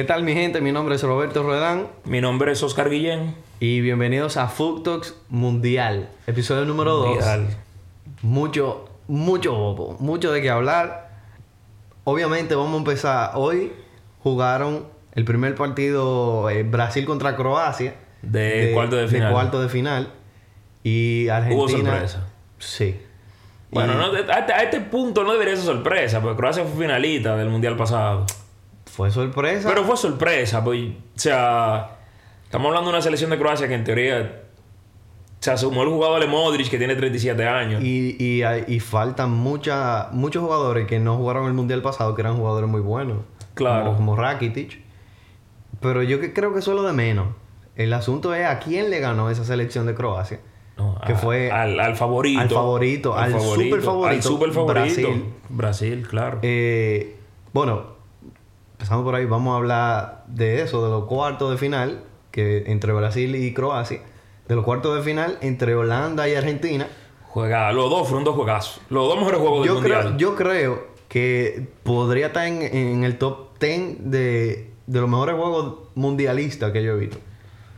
¿Qué tal mi gente? Mi nombre es Roberto Ruedán Mi nombre es Oscar Guillén. y bienvenidos a Food Talks Mundial, episodio número 2. Mundial. Mucho, mucho bobo, mucho de qué hablar. Obviamente vamos a empezar. Hoy jugaron el primer partido eh, Brasil contra Croacia. De cuarto de final. cuarto de final. Y Argentina... Hubo sorpresa. Sí. Bueno, Y no, a, este- a este punto no debería ser sorpresa, porque Croacia fue finalista del Mundial pasado. Fue sorpresa. Pero fue sorpresa, pues, o sea, estamos hablando de una selección de Croacia que en teoría se sumó el jugador de Modric que tiene 37 años. Y, y, faltan mucha, muchos jugadores que no jugaron el mundial pasado, que eran jugadores muy buenos. Claro. Como, como Rakitic. Pero yo que creo que eso es lo de menos. El asunto es a quién le ganó esa selección de Croacia. No, que a- fue al, al favorito. al favorito, al super favorito, Al super favorito. Brasil. Brasil, claro. Eh, bueno, empezando por ahí, vamos a hablar de eso, de los cuartos de final, que entre Brasil y Croacia. De los cuartos de final entre Holanda y Argentina. Juega, los dos fueron dos juegazos. Los dos mejores juegos del Yo Mundial. creo, yo creo que podría estar en, en el top 10 de, de los mejores juegos mundialistas que yo he visto.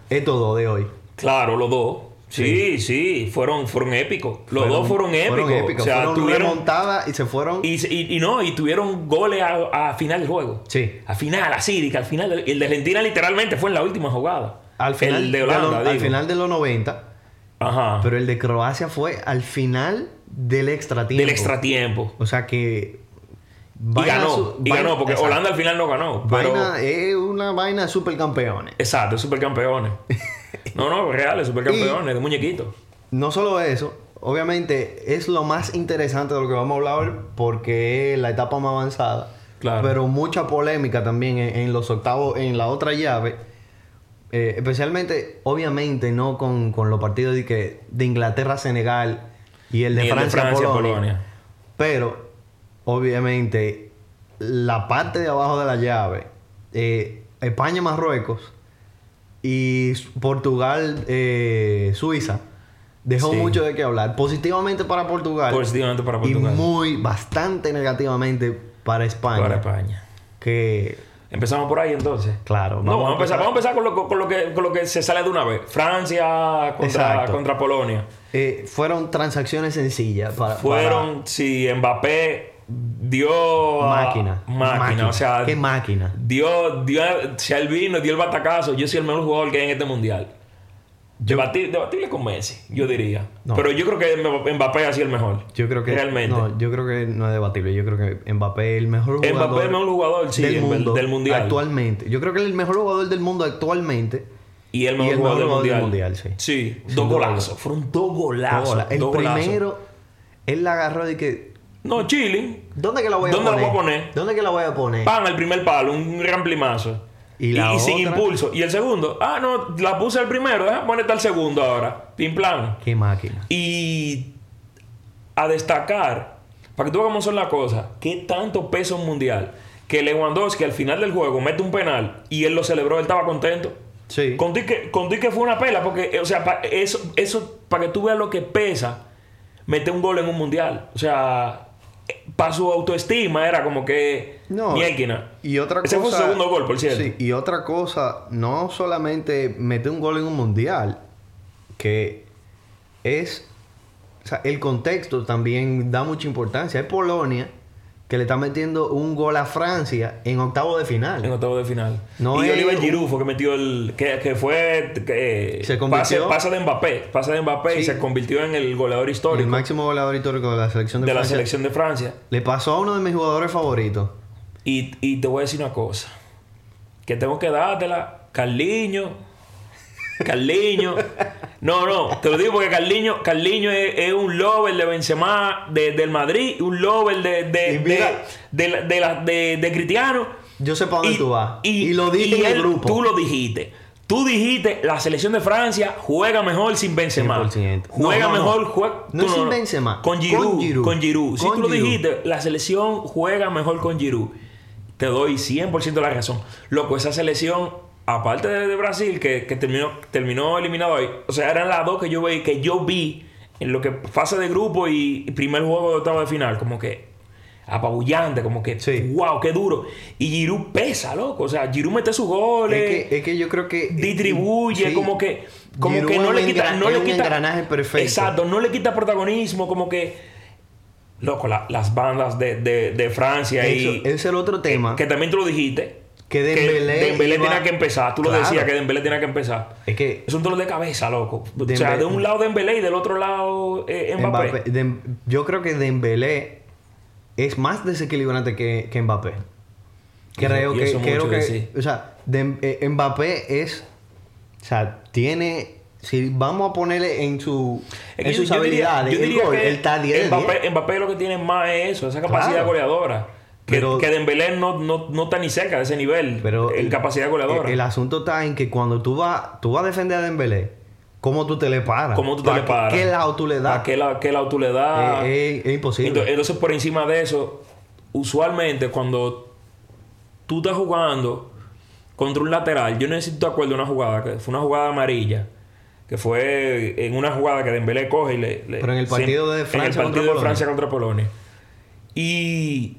Estos dos de hoy. Claro, los dos. Sí, sí, fueron, fueron épicos. Los dos fueron épicos. Fueron épicos. O sea, fueron tuvieron. remontada y se fueron. Y, se- y- y no, y tuvieron goles a, a final del juego. Sí. A final, así, que al final. El de Argentina literalmente fue en la última jugada. al final, El de Holanda, al final de los 90. Ajá. Pero el de Croacia fue al final del extra tiempo. del extra tiempo. O sea que. Y ganó. su- y vaina- ganó, porque exacto. Holanda al final no ganó. Pero, Vaina es una vaina de supercampeones. Exacto, supercampeones. no, no, reales, supercampeones, de muñequitos. No solo eso, obviamente es lo más interesante de lo que vamos a hablar porque es la etapa más avanzada. Claro. Pero mucha polémica también en, en los octavos, en la otra llave. Eh, especialmente, obviamente, no con, con los partidos de, que, de Inglaterra-Senegal y el de Ni el de Francia-Polonia. Francia-Polonia. Pero, obviamente, la parte de abajo de la llave, eh, España-Marruecos y Portugal-Suiza, dejó Sí. mucho de qué hablar. Positivamente para Portugal. Positivamente para Portugal. Y muy, bastante negativamente para España. Para España. Que, Empezamos por ahí entonces. claro, No, vamos a empezar, vamos a empezar con, lo, con lo que, con lo que se sale de una vez. Francia contra, contra Polonia. eh, fueron transacciones sencillas para... Fueron, si Mbappé dio... para- a- máquina. Máquina, o sea... ¿Qué máquina? Dio, dio, si él vino, dio el batacazo. Yo soy el mejor jugador que hay en este mundial. Debati- debatible con Messi, yo diría. No. Pero yo creo que Mbappé ha sido el mejor. Yo creo que... Realmente. No, yo creo que no es debatible. Yo creo que Mbappé es el mejor jugador... Mbappé es el mejor jugador, sí, del, mundo, del mundial. Actualmente. Yo creo que es el mejor jugador del mundo actualmente. Y el Y mejor el jugador, mejor del, jugador mundial. del mundial, Sí, Sin dos golazos. Fueron dos golazos. El primero, él la agarró de que... No, chilling. ¿Dónde que la voy a ¿Dónde la poner? voy a poner? ¿Dónde que la voy a poner? Pan, el primer palo, un gran plimazo. Y Y, la y sin impulso. Y el segundo, ah, no, la puse el primero, déjame ponerte al segundo ahora. Pim plan. Qué máquina. Y a destacar, para que tú veas cómo son las cosas, qué tanto peso un mundial. Que Lewandowski al final del juego mete un penal y él lo celebró, él estaba contento. Sí. Contigo que, fue una pela, porque, eh, o sea, pa- eso, eso, para que tú veas lo que pesa, mete un gol en un mundial. O sea, para su autoestima era como que. No. Y otra Ese cosa... fue su segundo gol, por cierto. Sí, y otra cosa, no solamente mete un gol en un mundial, que es... O sea, el contexto también da mucha importancia. Es Polonia que le está metiendo un gol a Francia en octavo de final. En octavo de final. No y es Oliver Giroud fue que metió el. que, que fue. Que, Se convirtió- pase de Mbappé. Pase de Mbappé y se convirtió en el goleador histórico el máximo goleador histórico de la selección de, de la Francia. selección de Francia. Le pasó a uno de mis jugadores favoritos. Y, y te voy a decir una cosa. Que tengo que dártela. Carliño. Carliño. No, no. Te lo digo porque Carliño, Carliño es, es un lover de Benzema de- del Madrid. Un lover de, de, Y mira- de, de, de la- de- de Cristiano. Yo sé para dónde tú vas. Y, lo dije y en el él- grupo. Tú lo dijiste. Tú dijiste, la selección de Francia juega mejor sin Benzema. 100%. Juega No, mejor... No tú sin Benzema, Con Giroud. con Giroud. Con Giroud. Si tú lo dijiste, la selección juega mejor con Giroud. Te doy 100% la razón. Loco, esa selección, aparte de, de Brasil, que, que terminó, terminó eliminado hoy, o sea, eran las dos que yo, vi, que yo vi en lo que fase de grupo y, y primer juego de octavo de final. Como que apabullante, como que, Sí. wow, qué duro. Y Giroud pesa, loco. O sea, Giroud mete sus goles, Es que, es que yo creo que... distribuye, sí. como que, como Giroud que no le quita, no le quita, engranaje perfecto. Exacto, no le quita protagonismo, como que, loco, la- las bandas de, de, de Francia Eso, y ese es el otro tema. que también tú lo dijiste. Que Dembélé Dembélé iba- tenía que empezar. Tú lo decías que Dembélé tenía que empezar. Es que Es un dolor de cabeza, loco. O sea, de un lado Dembélé y del otro lado eh, Mbappé. Mbappé- Dem- yo creo que Dembélé es más desequilibrante que, que Mbappé. Creo y que, creo que decir. o sea, Dem- eh, Mbappé es o sea, tiene si vamos a ponerle en su Es que en sus yo habilidades, yo el diría gol, que él está 10 de 10. Mbappé, Mbappé lo que tiene más es eso, esa capacidad Claro. goleadora. Que, Pero- que Dembélé no, no, no está ni cerca de ese nivel Pero en el- capacidad goleadora. El, el asunto está en que cuando tú vas tú vas a defender a Dembélé, ¿cómo tú te le paras? ¿Cómo tú te ¿Para le paras? ¿Qué lado tú le ¿A das? qué, la, qué lado tú le das? Es imposible. Entonces, entonces, por encima de eso, usualmente cuando tú estás jugando contra un lateral, yo necesito te acuerdo de una jugada, que fue una jugada amarilla, que fue en una jugada que Dembélé coge y le... le- Pero en el partido de en el Francia partido contra de Polonia. Francia contra Polonia. Y...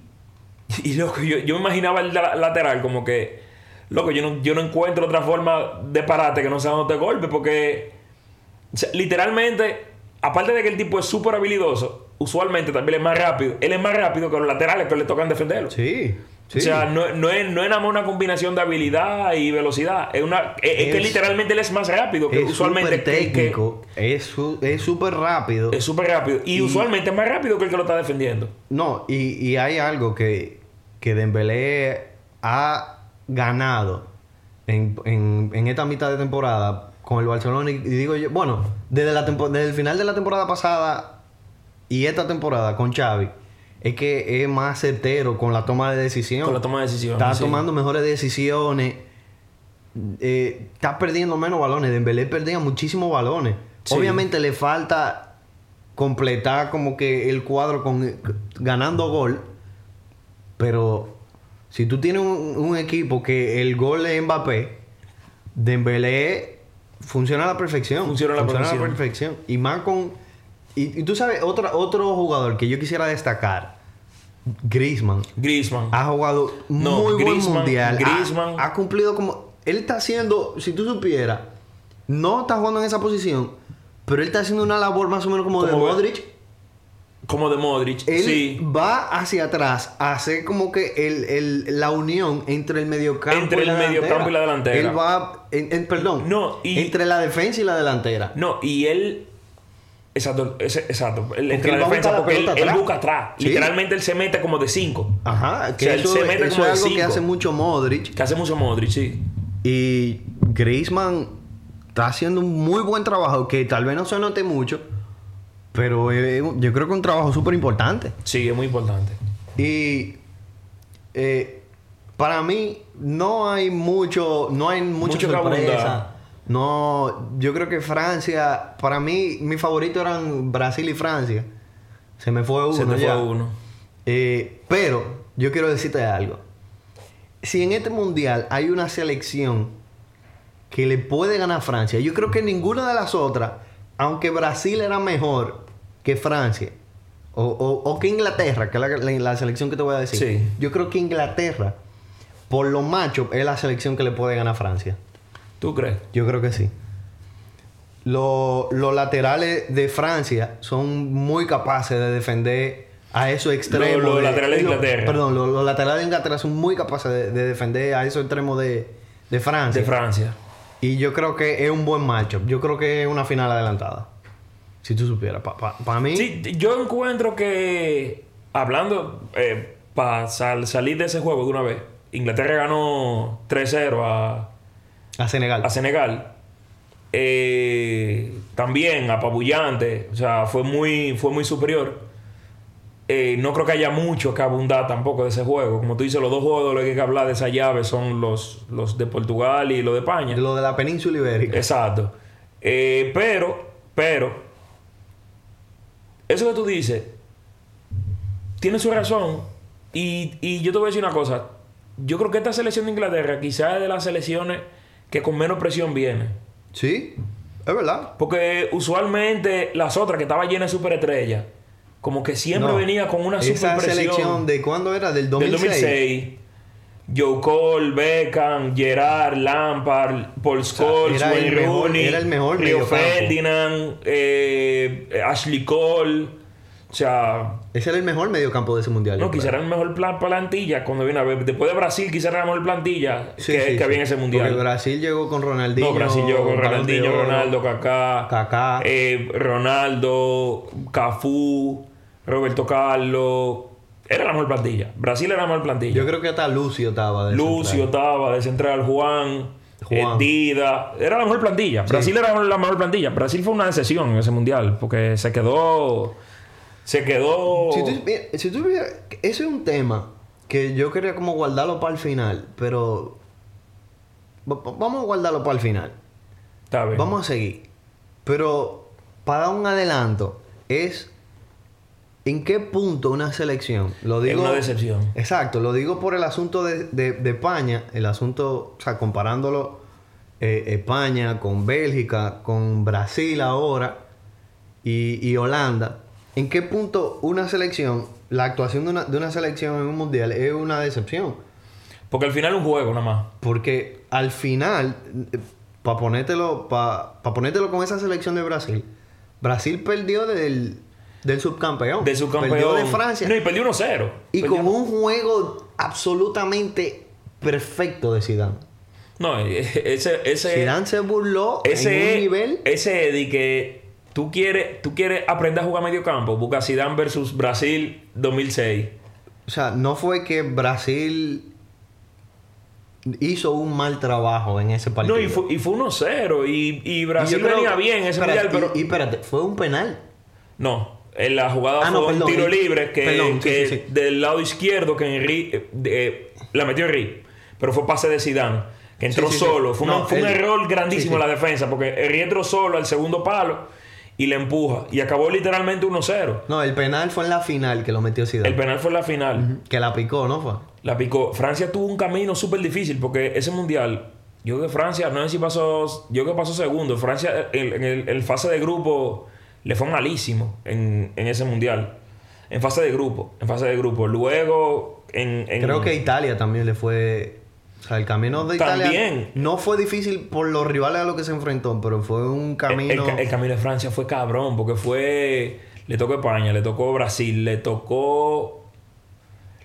Y loco, yo, yo me imaginaba el la- lateral como que... Loco, yo no, yo no encuentro otra forma de pararte que no sea dándote golpe porque... O sea, literalmente, aparte de que el tipo es súper habilidoso, usualmente también es más rápido. Él es más rápido que los laterales que le tocan defenderlo. Sí, sí. O sea, no, no es, no es nada más una combinación de habilidad y velocidad. Es, una, es, es que literalmente él es más rápido que es usualmente. súper que- que- técnico, es súper rápido. es súper rápido. Y, usualmente es más rápido que el que lo está defendiendo. No, y, y hay algo que, que Dembélé ha ganado en, en- en esta mitad de temporada con el Barcelona. Y, y digo yo, bueno, desde, la tempo- desde el final de la temporada pasada y esta temporada con Xavi, es que es más certero con la toma de decisión. Con la toma de decisiones. Está sí. tomando mejores decisiones. Eh, está perdiendo menos balones. Dembélé perdía muchísimos balones. Sí. Obviamente le falta completar como que el cuadro con ganando gol. Pero si tú tienes un, un equipo que el gol es Mbappé, Dembélé funciona a la perfección. Funciona a la perfección. perfección. Y más con... Y, y tú sabes, otra, otro jugador que yo quisiera destacar, Griezmann Griezmann. ha jugado No, muy buen mundial. Ha- Griezmann- Ha, cumplido como. Él está haciendo, si tú supieras, no está jugando en esa posición, pero él está haciendo una labor más o menos como, de Como- Modric. Como de Modric. Él sí. va hacia atrás a hacer como que el, el- la unión entre el mediocampo Entre y la el mediocampo delantera. y la delantera. Él va, en- en- perdón, No, y- entre la defensa y la delantera. No, y él. Exacto, exacto. Él entre la defensa la porque él, atrás. busca atrás. Sí. Literalmente él se mete como de 5. Ajá, que O sea, él se mete eso como es de algo que cinco. hace mucho Modric. Que hace mucho Modric, sí. Y Griezmann está haciendo un muy buen trabajo que tal vez no se note mucho, pero eh, yo creo que es un trabajo súper importante. Sí, es muy importante. Y eh, para mí no hay mucho, no hay mucha Mucho sorpresa. No, yo creo que Francia, para mí, mis favoritos eran Brasil y Francia. Se me fue uno. Se te ya. fue uno. Eh, pero yo quiero decirte algo. Si en este mundial hay una selección que le puede ganar a Francia, yo creo que ninguna de las otras, aunque Brasil era mejor que Francia, o, o- o que Inglaterra, que es la, la- la selección que te voy a decir, Sí. yo creo que Inglaterra, por lo macho, es la selección que le puede ganar a Francia. ¿Tú crees? Yo creo que sí. Lo- los laterales de Francia son muy capaces de defender a esos extremos. Los- laterales de Inglaterra. perdón, los, los laterales de Inglaterra son muy capaces de, de defender a esos extremos de, de Francia. De Francia. y yo creo que es un buen matchup. Yo creo que es una final adelantada. Si tú supieras. Para mí, Sí, yo encuentro que, hablando, para salir de ese juego de una vez, Inglaterra ganó 3-0 a, a Senegal. a Senegal. Eh, también apabullante, o sea, fue muy, fue muy superior. Eh, no creo que haya mucho que abundar tampoco de ese juego. Como tú dices, los dos juegos de los que hay que hablar de esa llave son los, los de Portugal y los de España. lo de la península ibérica. Exacto. Eh, pero, pero, eso que tú dices, tiene su razón. Y, y yo te voy a decir una cosa. Yo creo que esta selección de Inglaterra quizás es de las selecciones que con menos presión viene. Sí, es verdad. Porque usualmente las otras que estaban llenas de superestrellas, como que siempre No, venía con una Esa selección de cuándo era? Del del 2006. 2006. Joe Cole, Beckham, Gerard, Lampard, Paul Scholes, era el Wayne mejor- Rooney, era el mejor Rio mediocampo. Ferdinand, eh, Ashley Cole. O sea, Ese era el mejor mediocampo de ese mundial. no, quizá era el mejor plan plantilla cuando viene a ver. Después de Brasil, quizá era la mejor plantilla Sí, que, sí, que sí. había en ese mundial. Porque Brasil llegó con Ronaldinho. No, Brasil llegó con Ronaldinho, Oro. Ronaldo, Kaká, Kaká. eh, Ronaldo, Cafú, Roberto Carlos. Era la mejor plantilla. Brasil era la mejor plantilla. Yo creo que hasta Lucio estaba de Lucio estaba de central, Juan, Juan. Dida. Era la mejor plantilla. Brasil era la mejor plantilla. Brasil fue una decepción en ese mundial porque se quedó. Se quedó. Si tú, mira, si tú vieras- ese es un tema que yo quería como guardarlo para el final, pero va- va- vamos a guardarlo para el final. Está bien. Vamos a seguir. Pero para un adelanto es en qué punto una selección, lo Es digo una decepción. Exacto, lo digo por el asunto de, de- de España, el asunto, o sea, comparándolo eh, España con Bélgica, con Brasil ahora y, y Holanda. ¿En qué punto una selección, la actuación de una, de una selección en un mundial es una decepción? Porque al final es un juego nada más. Porque al final, para ponértelo, pa, pa ponértelo con esa selección de Brasil, Brasil perdió del, del subcampeón. De su campeón. Perdió de Francia. No, y perdió 1-0. Y Perdió- con un juego absolutamente perfecto de Zidane. No, eh, ese. ese Zidane se burló ese en un nivel. Ese Eddie que tú quieres, tú quieres aprender a jugar medio campo. Busca Zidane versus Brasil 2006. O sea, no fue que Brasil hizo un mal trabajo en ese partido. No, y fue, y fue 1-0. Y, y Y Brasil creo venía que- bien en ese espérate, mundial, pero. Y, y espérate, fue un penal. No, en la jugada Ah, fue no, un tiro y- libre que, perdón, sí, que sí, sí. del lado izquierdo que Henry eh, de- la metió Henry, pero fue pase de Zidane, que entró solo. Fue, una- un error grandísimo en la defensa, porque Henry entró solo al segundo palo y le empuja. Y acabó literalmente 1-0. No, el penal fue en la final que lo metió Zidane. El penal fue en la final. Que la picó, ¿no fue? La picó. Francia tuvo un camino súper difícil porque ese mundial, yo creo que Francia, no sé si pasó, yo creo que pasó segundo. Francia en, en el, el fase de grupo le fue malísimo en, en ese mundial. En fase de grupo, en fase de grupo. Luego, en... en- Creo que Italia también le fue. O sea, el camino de Italia También. no fue difícil por los rivales a los que se enfrentó, pero fue un el, camino. el- el camino de Francia fue cabrón porque fue... Le tocó España, le tocó Brasil, le tocó...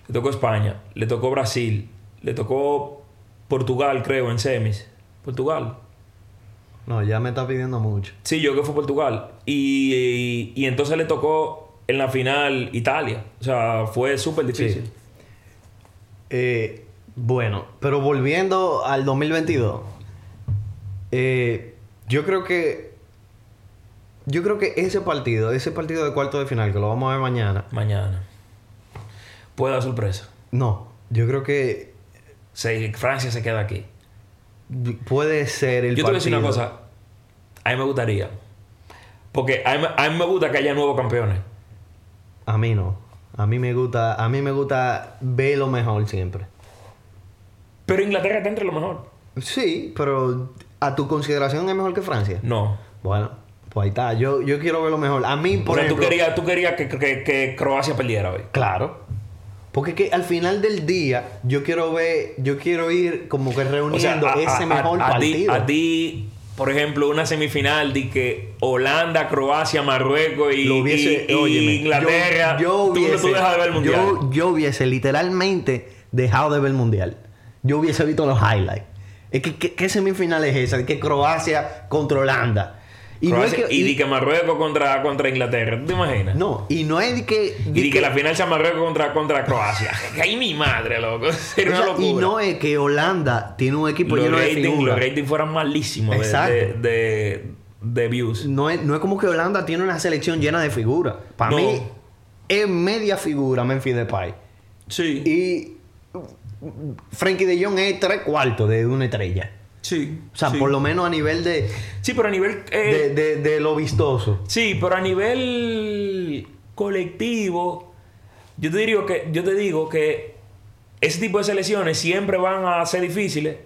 Le tocó España, le tocó Brasil, le tocó Portugal, creo, en semis. Portugal. No, ya me está pidiendo mucho. Sí, yo creo que fue Portugal. Y, y, y entonces le tocó en la final Italia. O sea, fue súper difícil. Sí. Eh, bueno, pero volviendo al 2022, eh, yo creo que yo creo que ese partido, ese partido de cuarto de final que lo vamos a ver mañana, Mañana. Puede dar sorpresa. no, yo creo que Sí, Francia se queda aquí. puede ser el yo te voy a decir una cosa. A mí me gustaría. Porque a mí, a mí me gusta que haya nuevos campeones. A mí no. A mí me gusta, a mí me gusta ver lo mejor siempre. Pero Inglaterra está entre lo mejor. Sí, pero a tu consideración es mejor que Francia. No. Bueno, pues ahí está. Yo, yo quiero ver lo mejor. A mí, por o sea, ejemplo, tú querías, tú querías que, que- que Croacia perdiera hoy. Claro. Porque que al final del día yo quiero ver, yo quiero ir como que O sea, reuniendo a, ese a- mejor a- a ti, partido. a ti, por ejemplo, una semifinal de que Holanda, Croacia, Marruecos y, Lo hubiese, y- y óyeme, Inglaterra, yo, hubiese, tú dejas de ver el mundial. Yo, yo hubiese literalmente dejado de ver el mundial. Yo hubiese visto los highlights. Que, ¿qué, qué semifinal es esa? Que Croacia contra Holanda. Y no es Croacia- que, y, y- di que Marruecos contra, contra Inglaterra, ¿tú te imaginas? no, y no es de que, y di que, la final sea Marruecos contra, contra Croacia. ¡Ay, mi madre, loco! Sería o una sea, locura. y no es que Holanda tiene un equipo los lleno de figuras. los ratings fueran malísimos de, de, de, de views. No es, no es como que Holanda tiene una selección llena de figuras. Para No. mí es media figura Memphis Depay. Sí, Y Frankie de Jong es tres cuartos de una estrella. Sí. O sea, sí. por lo menos a nivel de, Sí, pero a nivel... de, eh, de- de lo vistoso. Sí, pero a nivel colectivo, yo te digo que, yo te digo que ese tipo de selecciones siempre van a ser difíciles.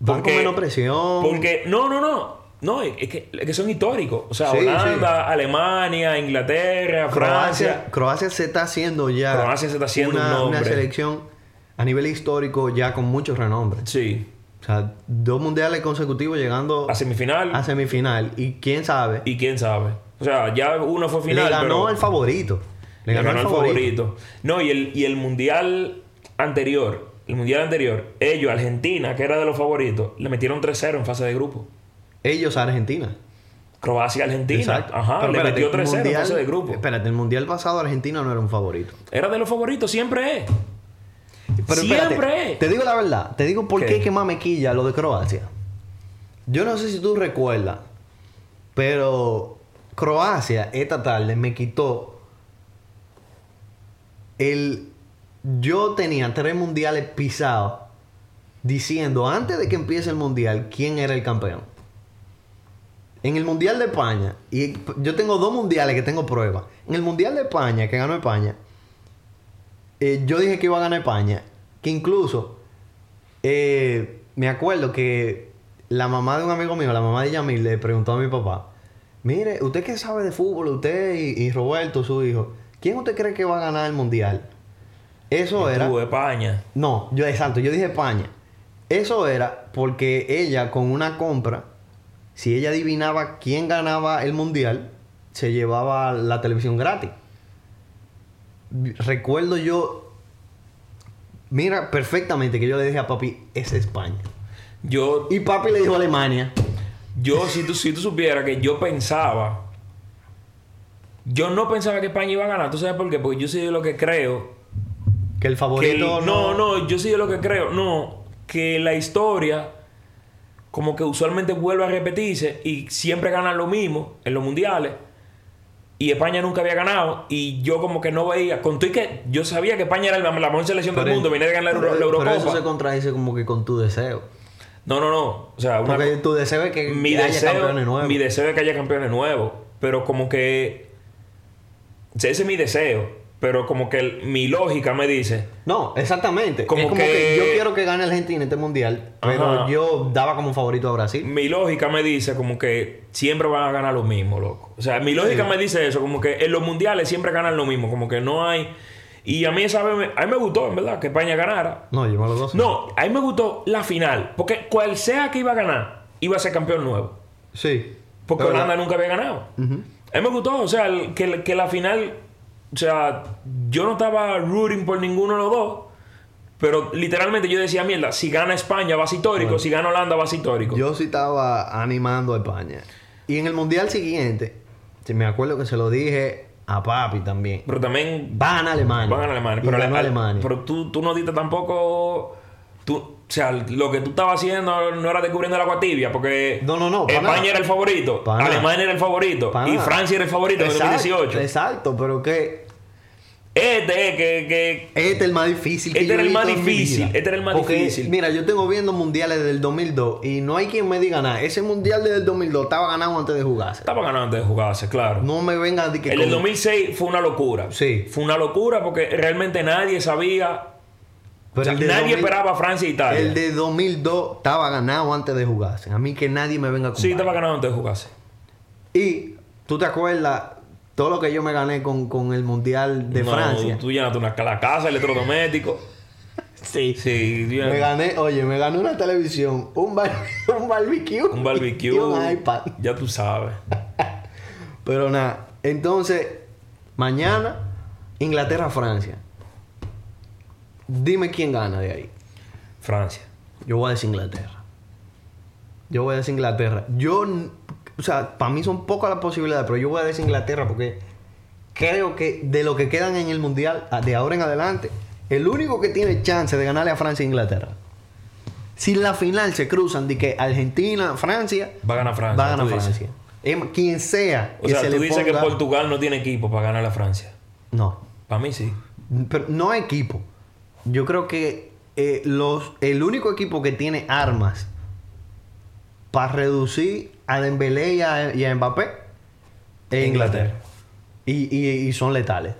Van con menos presión. Porque, no, no, no. No, es que, es que son históricos. O sea, Sí, Holanda, Alemania, Inglaterra, Francia. Croacia, Croacia se está haciendo ya. Croacia se está haciendo una, un nombre. una selección a nivel histórico ya con mucho renombre. Sí. O sea, dos mundiales consecutivos llegando A semifinal. a semifinal. Y quién sabe. Y quién sabe. O sea, ya uno fue final. le ganó pero el favorito. Le ganó, el favorito. No, y el, y el mundial anterior, el mundial anterior, ellos, Argentina, que era de los favoritos, le metieron 3-0 en fase de grupo. Ellos a Argentina. Croacia, Argentina. Exacto. Ajá, Pero le espérate, metió 3-0 en fase de grupo. Espérate, el mundial pasado Argentina no era un favorito. Era de los favoritos, siempre es. Pero Siempre espérate, es. te digo la verdad, te digo por ¿Qué? qué que más me quilla lo de Croacia. Yo no sé si tú recuerdas, pero Croacia esta tarde me quitó el... Yo tenía tres mundiales pisados diciendo antes de que empiece el mundial quién era el campeón. En el mundial de España, y yo tengo dos mundiales que tengo pruebas. En el mundial de España, que ganó España, eh, yo dije que iba a ganar España. Que incluso eh, me acuerdo que la mamá de un amigo mío, la mamá de Yamil, le preguntó a mi papá: Mire, ¿usted qué sabe de fútbol? Usted y, y Roberto, su hijo, ¿quién usted cree que va a ganar el mundial? Eso era. Tú, España. No, yo exacto, yo dije España. Eso era porque ella con una compra, si ella adivinaba quién ganaba el mundial, se llevaba la televisión gratis. Recuerdo yo, mira perfectamente que yo le dije a papi, es España. Yo, Y papi le dijo Alemania. yo si, tú, si tú supieras que yo pensaba... Yo no pensaba que España iba a ganar. ¿Tú sabes por qué? Porque yo soy de lo que creo Que el que favorito el- no, no, yo sí de lo que creo, no, que la historia como que usualmente vuelve a repetirse y siempre ganan lo mismo en los mundiales. Y España nunca había ganado y yo como que no veía, con todo y que yo sabía que España era la, la mejor selección del Pero- mundo, venía de ganar la, Euro- la pero- pero eso se Eurocopa. contradice como que con tu deseo. No, no, no, o sea, una Porque tu deseo es que mi haya deseo, campeones nuevos. mi deseo es que haya campeones nuevos, pero como que ese es mi deseo, pero como que el- mi lógica me dice, No, exactamente. Como es como que- que... yo quiero que gane Argentina este mundial, pero Ajá. yo daba como favorito a Brasil. mi lógica me dice como que siempre van a ganar lo mismo, loco. O sea, mi lógica Sí. me dice eso, como que en los mundiales siempre ganan lo mismo, como que no hay... Y a mí esa vez, me- a mí me gustó, en verdad, que España ganara. No, yo me lo gozo. No, a mí me gustó la final, porque cual sea que iba a ganar, iba a ser campeón nuevo. Sí. Porque Holanda nunca había ganado. A mí me gustó, o sea, el- que, que la final, o sea, yo no estaba rooting por ninguno de los dos, pero literalmente yo decía, mierda, si gana España va a ser histórico, si gana Holanda va a ser histórico. Yo sí estaba animando a España. Y en el mundial siguiente, si me acuerdo que se lo dije a papi también. Pero también Va a Alemania. van a Alemania. Pero, Alemania. pero tú, tú no diste tampoco... Tú, o sea, lo que tú estabas haciendo no era descubriendo el agua tibia, porque No, no, no, pa' España nada. era el favorito. Alemania era el favorito y. Francia era el favorito en el Exacto, 2018. Exacto, pero que Este es que, que este es el más difícil que Este era el más difícil, este era el más Porque, difícil. Mira, yo tengo viendo mundiales del 2002 y no hay quien me diga nada. Ese mundial del 2002 estaba ganado antes de jugarse. estaba ganando antes de jugarse, claro. No me vengan a decir que el del como- 2006 fue una locura. Sí. Fue una locura porque realmente nadie sabía. Pero o sea, el de nadie 2000 esperaba a Francia e Italia. El de 2002 estaba ganado antes de jugarse. A mí que nadie me venga a Sí, estaba ganando antes de jugarse. Y tú te acuerdas todo lo que yo me gané con, con el mundial de No, Francia. Tú llenaste una, la casa, electrodoméstico. Sí. Sí, tú Me gané, oye, me gané una televisión, un, bar- un barbecue, un barbecue. y un iPad. Ya tú sabes. Pero nada, entonces, mañana, Inglaterra-Francia. Dime quién gana de ahí. Francia. Yo voy a decir Inglaterra. Yo voy a decir Inglaterra. Yo, o sea, para mí son pocas las posibilidades, pero yo voy a decir Inglaterra porque creo que de lo que quedan en el mundial, a- de ahora en adelante, el único que tiene chance de ganarle a Francia es Inglaterra. Si en la final se cruzan de que Argentina, Francia, Va a ganar Francia. va a ganar dices. Francia. Quien sea O que sea, se tú le dices que Portugal no tiene equipo para ganar a Francia. No, Para mí sí. pero no equipo. Yo creo que eh, los, el único equipo que tiene armas para reducir a Dembélé y a, y a Mbappé es Inglaterra. Y, y- y son letales.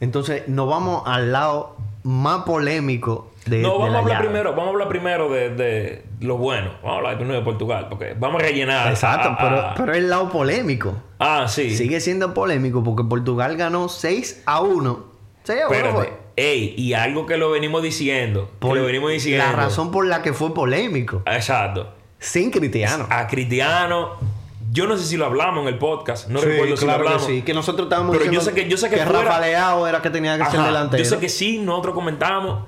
Entonces, nos vamos al lado más polémico de, no, de vamos la a hablar llave. primero, vamos a hablar primero de, de lo bueno. Vamos a hablar de de Portugal, porque vamos a rellenar. Exacto, a- a- pero, pero el lado polémico. ah, sí. Sigue siendo polémico porque Portugal ganó 6 a 1. 6 a 1 Espérate. fue. Ey, y algo que lo venimos diciendo. Por que lo venimos diciendo. La razón por la que fue polémico. Exacto. Sin Cristiano. A Cristiano. Yo no sé si lo hablamos en el podcast. No Sí, recuerdo si lo que hablamos. sí. Que nosotros estábamos Pero yo sé que- yo sé que fuera- Rafa Leao era que tenía que ser Ajá, delantero. Yo sé que sí, nosotros comentamos.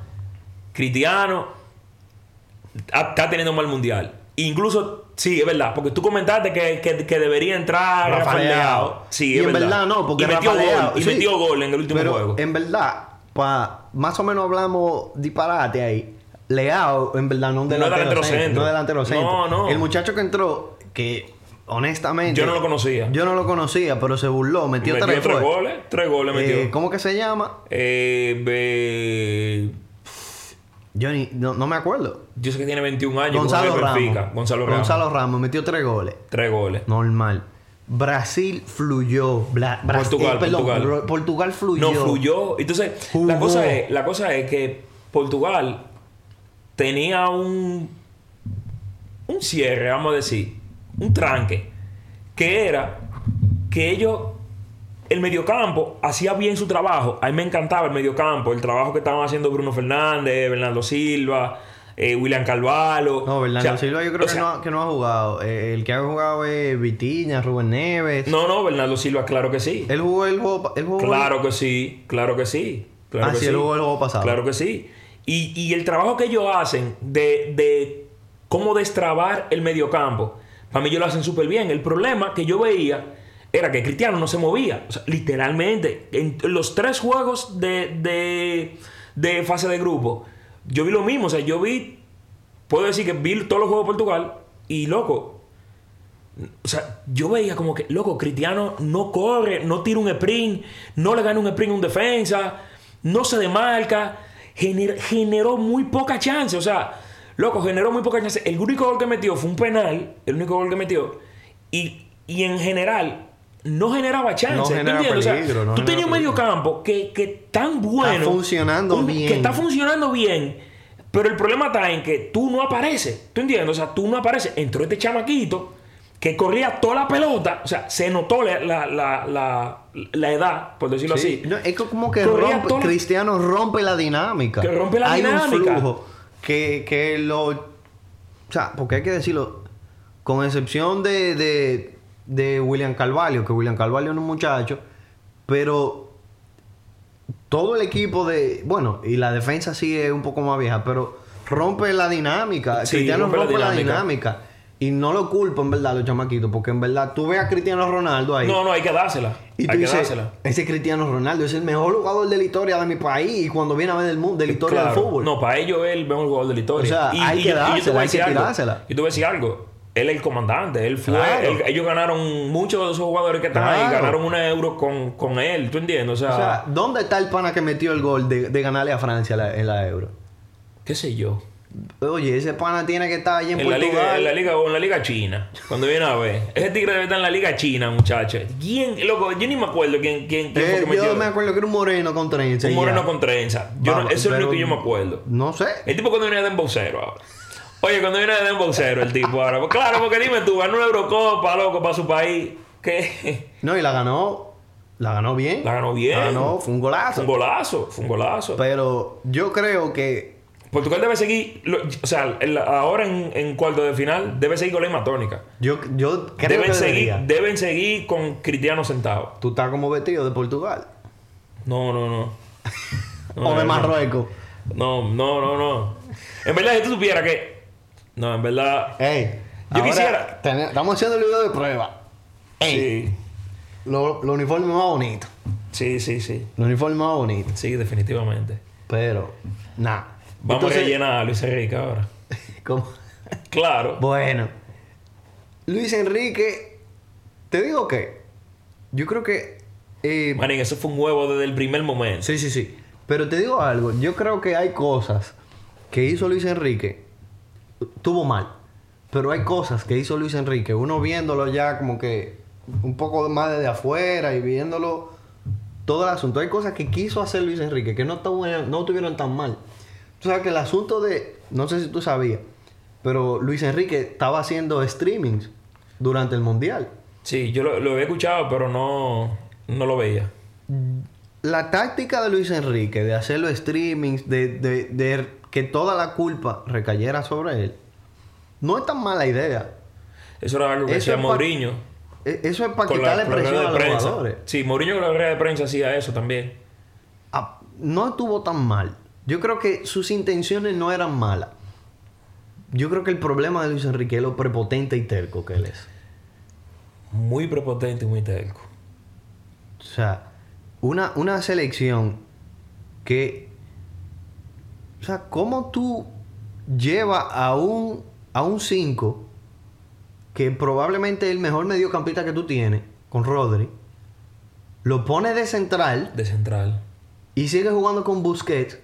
Cristiano está teniendo un mal mundial. Incluso, sí, es verdad, porque tú comentaste que, que- que debería entrar Rafa Rafa Leao. Leao. Sí, Y es en verdad. verdad no, porque y metió Rafa gol. Y metió gol en el último Pero juego. en verdad, pa, más o menos hablamos disparate ahí. Leao, en verdad, no un No delantero, delantero centro, centro. No delantero centro. No, no. El muchacho que entró, que honestamente. Yo no lo conocía. Yo no lo conocía, pero se burló. Metió, metió tres, tres goles. Tres goles metió. Eh, ¿Cómo que se llama? Eh, Yo ni- no, no me acuerdo. Yo sé que tiene 21 años. Gonzalo Ramos. Gonzalo Ramos. Gonzalo Ramos metió tres goles. Tres goles. Normal. Brasil fluyó. Bla- Portugal, perdón, Portugal. Portugal fluyó. No fluyó. Entonces, Jugó. la cosa, es, la cosa es que Portugal tenía un, un cierre, vamos a decir, un tranque, que era que ellos, el mediocampo, hacía bien su trabajo. A mí me encantaba el mediocampo, el trabajo que estaban haciendo Bruno Fernández, Bernardo Silva, eh, William Carvalho. No, Bernardo O sea, Silva yo creo que, sea, no, ha- que no ha jugado. Eh, el que ha jugado es Vitiña, Rubén Neves. No, no, Bernardo Silva, claro que sí. Él jugó el juego. Él jugó Claro que sí, claro que sí. Claro Ah, que sí. él jugó el juego pasado. Claro que sí. Y, el trabajo que ellos hacen de, cómo destrabar el mediocampo, para mí ellos lo hacen súper bien. El problema que yo veía era que Cristiano no se movía. Literalmente, en los tres juegos de, de, de fase de grupo, yo vi lo mismo. O sea, yo vi, puedo decir que vi todos los juegos de Portugal y loco, o sea, yo veía como que, loco, Cristiano no corre, no tira un sprint, no le gana un sprint a un defensa, no se demarca, gener- generó muy poca chance. O sea, loco, generó muy poca chance. El único gol que metió fue un penal, el único gol que metió. Y, y en general, no generaba chance. No ¿tú? O sea, no tenías un medio campo que, que tan bueno. funcionando bien. Que está funcionando bien. Pero el problema está en que tú no apareces. ¿Tú entiendes? O sea, tú no apareces. Entró este chamaquito que corría toda la pelota. O sea, se notó la, la, la, la, edad, por decirlo Sí, así. no, es como que rompe, toda Cristiano rompe la dinámica. Que rompe la hay dinámica. un flujo que, que lo... O sea, porque hay que decirlo, con excepción de, de, de William Carvalho, que William Carvalho es un muchacho, pero todo el equipo de... Bueno, y la defensa sí es un poco más vieja, pero rompe la dinámica. Sí, Cristiano rompe la rompe, la dinámica. dinámica. Y no lo culpo en verdad los chamaquitos, porque en verdad tú ves a Cristiano Ronaldo ahí. No, no, hay que dársela. Y tú hay que dársela. ese Cristiano Ronaldo es el mejor jugador de la historia de mi país y cuando viene a ver del mundo, de la historia Claro. del fútbol. No, para ellos es el mejor jugador de la historia. O sea, hay que yo- yo te dársela, hay que tirársela. Y a decir algo. Él es el comandante. Él fue. Claro. él- ellos ganaron muchos de esos jugadores que están ahí. Ganaron una euro con, con él. ¿Tú entiendes? O sea, O sea, ¿dónde está el pana que metió el gol de, de ganarle a Francia la- en la Euro? qué sé yo. Oye, ese pana tiene que estar allí en, En la, Portugal. liga, en la liga o en la liga china. Cuando viene a ver. Ese tigre debe estar en la liga china, muchachos. ¿Quién? Loco, yo ni me acuerdo quién, quién, quién fue Eh, que metió. yo me acuerdo que era un moreno con trenza. Un moreno ya. con trenza. Yo no- Vamos, eso es lo pero- que yo me acuerdo. No sé. El tipo cuando viene de embocero ahora. Oye, cuando viene de embocero el tipo ahora. Pues claro, porque dime tú, ganó una Eurocopa, loco, para su país. ¿Qué? No, y la ganó. La ganó bien. La ganó bien. La ganó, fue un golazo. Fue un golazo, fue un golazo. Pero yo creo que. Portugal debe seguir, lo- o sea, el- ahora en, en cuarto de final, debe seguir con la misma tónica. Yo, yo creo Deben que seguir, deben seguir con Cristiano sentado. Tú estás como vestido de Portugal. No, no, no. No, o de. Marruecos. No, no, no, no. En verdad, si tú supieras que. No, en verdad. Ey, Yo quisiera- estamos haciendo el video de prueba. Ey, Sí, los lo uniformes más bonitos. sí, sí, sí. Los uniformes más bonitos. Sí, definitivamente. Pero, nada. Vamos Entonces, a rellenar a Luis Enrique ahora. ¿cómo? Claro. Bueno, Luis Enrique, te digo que yo creo que. eh, Manín, eso fue un huevo desde el primer momento. sí, sí, sí. Pero te digo algo, yo creo que hay cosas que hizo Luis Enrique, tuvo mal. Pero hay cosas que hizo Luis Enrique, uno viéndolo ya como que un poco más desde afuera y viéndolo todo el asunto. Hay cosas que quiso hacer Luis Enrique que no, no tuvieron tan mal. O sea, que el asunto de... No sé si tú sabías, pero Luis Enrique estaba haciendo streamings durante el Mundial. Sí, yo lo, lo había escuchado, pero no, no lo veía. La táctica de Luis Enrique de hacer los streamings, de, de- de que toda la culpa recayera sobre él, no es tan mala idea. Eso era algo que Eso pa- Mourinho. E- Eso es para quitarle presión a los prensa. jugadores. Sí, Mourinho con la rueda de prensa hacía eso también. Ah, no estuvo tan mal. Yo creo que sus intenciones no eran malas. Yo creo que el problema de Luis Enrique es lo prepotente y terco que él es. Muy prepotente y muy terco. O sea, una, una selección que... O sea, ¿cómo tú llevas a un a un 5 que probablemente es el mejor mediocampista que tú tienes, con Rodri, lo pone de central De central. y sigue jugando con Busquets,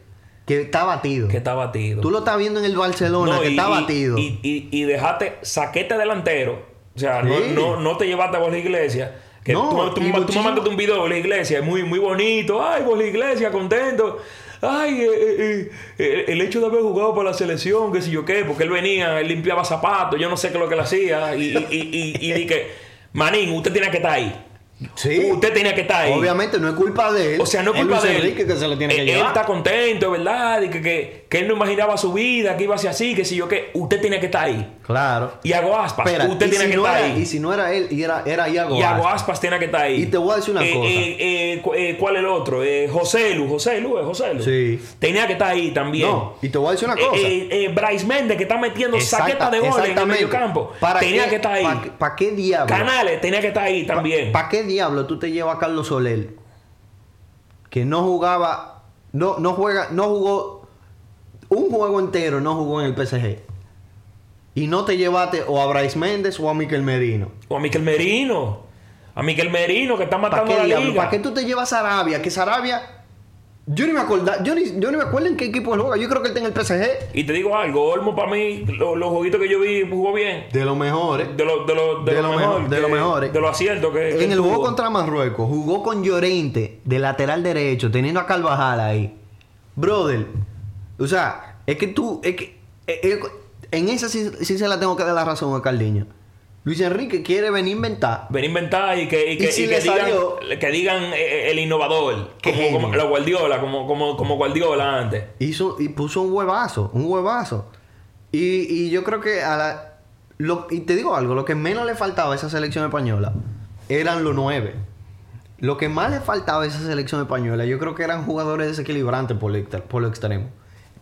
que está batido. Que está batido. Tú lo estás viendo en el Barcelona, No, que y- está batido. Y, y, y dejaste saquete delantero. O sea, no, Sí. no, no te llevaste a Borja Iglesias. Que No, tú, tú- me mandaste un video de Borja Iglesias, muy, muy bonito. Ay, Borja Iglesias, contento. Ay, eh, eh, eh, el hecho de haber jugado para la selección, qué sé yo qué, porque él venía, él limpiaba zapatos, yo no sé qué es lo que él hacía. Y, y, y, y, y dije, Manín, usted tiene que estar ahí. Sí. Usted tenía que estar ahí. Obviamente no es culpa de él. O sea, no es culpa de él. Enrique que se lo tiene que llevar. Él está contento, ¿verdad? Y que, que, que él no imaginaba su vida, que iba a ser así, que si yo qué. Usted tiene que estar ahí. Claro. Y hago aspas. Espera, usted tiene si que no estar era- ahí. Y si no era él, y era, era Iago Y hago Aspas. aspas tiene que estar ahí. Y te voy a decir una Eh, cosa. eh, eh, cu- ¿Cuál es el otro? José Lu, José Lu, José Lu. Sí. Tenía que estar ahí también. No, y te voy a decir una cosa. Bryce Méndez, que está metiendo Exacta- saqueta de goles en el medio campo. ¿Para tenía qué- que estar ahí. ¿Para qué, pa' qué diablo? Canales tenía que estar ahí también. ¿Para qué diablo tú te llevas a Carlos Soler? Que no jugaba, no, no juega, no jugó un juego entero, no jugó en el PSG. Y no te llevaste o a Bryce Méndez o a Miquel Merino. o a Miquel Merino. A Miquel Merino, que está ¿Para matando qué la diablo? liga. ¿Para qué tú te llevas a Arabia? Que Sarabia. Yo ni me acuerdo, yo ni, yo ni me acuerdo en qué equipo él juega. Yo creo que él está en el PSG. Y te digo algo, Olmo para mí, lo- los jueguitos que yo vi jugó bien. De los mejores. De lo, de lo, de De lo lo mejor. mejor- de que- lo mejores. De lo acierto que. que En el juego tuvo. contra Marruecos jugó con Llorente de lateral derecho, teniendo a Carvajal ahí. Brother, o sea, es que tú, es que eh, eh, en esa sí, sí se la tengo que dar la razón a Carliño. Luis Enrique quiere venir a inventar. Ven a inventar y que, y Y que, si y que digan, salió- que digan eh, el innovador. Como, como la Guardiola, como, como, como Guardiola antes. Hizo y puso un huevazo, un huevazo. Y, y yo creo que a la lo- y te digo algo, lo que menos le faltaba a esa selección española eran los nueve. Lo que más le faltaba a esa selección española, yo creo que eran jugadores desequilibrantes por lo extremo.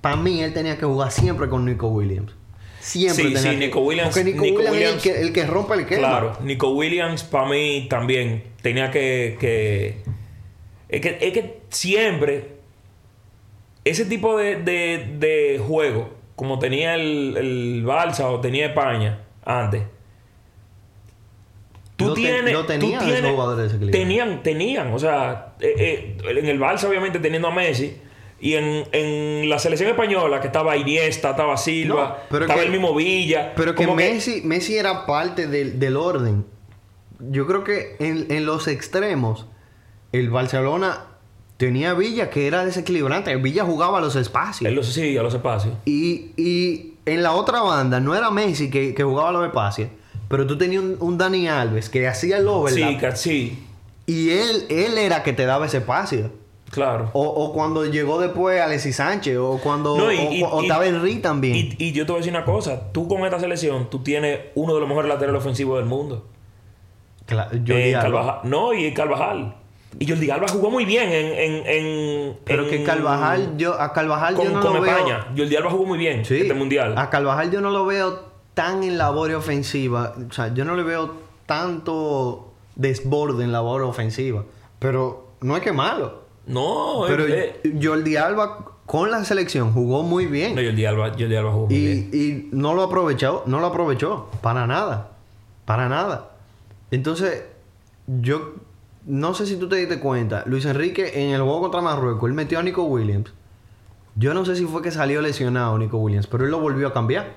Para mí, él tenía que jugar siempre con Nico Williams. Siempre Sí, tenía sí, que- Nico Williams- Porque Nico, Nico Williams, Williams- es el que, el que rompe el quema. Claro, Nico Williams para mí también tenía que, que- es que. Es que siempre ese tipo de, de, de juego, como tenía el, el Barça o tenía España antes, tú tienes. tú tenían esos tienes- jugadores desequilibrados. Tenían, tenían, o sea, eh, eh, en el Barça obviamente teniendo a Messi. Y en, en la selección española, que estaba Iniesta, estaba Silva, No, estaba que- el mismo Villa. Pero que como Messi, Messi era parte del, del orden. Yo creo que en, en los extremos, el Barcelona tenía Villa que era desequilibrante. Villa jugaba a los espacios. Él lo sí, a los espacios. Y, y en la otra banda no era Messi que, que jugaba a los espacios. Pero tú tenías un, un Dani Alves que hacía el overlap. Sí, sí, Y él, él era que te daba ese espacio. Claro. O, o cuando llegó después Alexis Sánchez. O cuando No, y- o- y- o, y- estaba Henry también. Y, y yo te voy a decir una cosa. Tú con esta selección, tú tienes uno de los mejores laterales ofensivos del mundo. Cla- Jordi Eh. Carvajal. No, y Carvajal. Y Jordi Alba jugó muy bien en... en, en- Pero en- que Carvajal, yo, a Carvajal Con, yo no con lo veo. España. Jordi Alba jugó muy bien Sí. este mundial. A Carvajal yo no lo veo tan en labor ofensiva. O sea, yo no le veo tanto desborde en labor ofensiva. Pero no es que malo. No, Pero eh, eh, Jordi Alba con la selección jugó muy bien. no, Jordi Alba, Jordi Alba jugó muy bien. y, y no lo aprovechó, no lo aprovechó. Para nada. Para nada. Entonces, yo no sé si tú te diste cuenta. Luis Enrique en el juego contra Marruecos, él metió a Nico Williams. Yo no sé si fue que salió lesionado Nico Williams, pero él lo volvió a cambiar.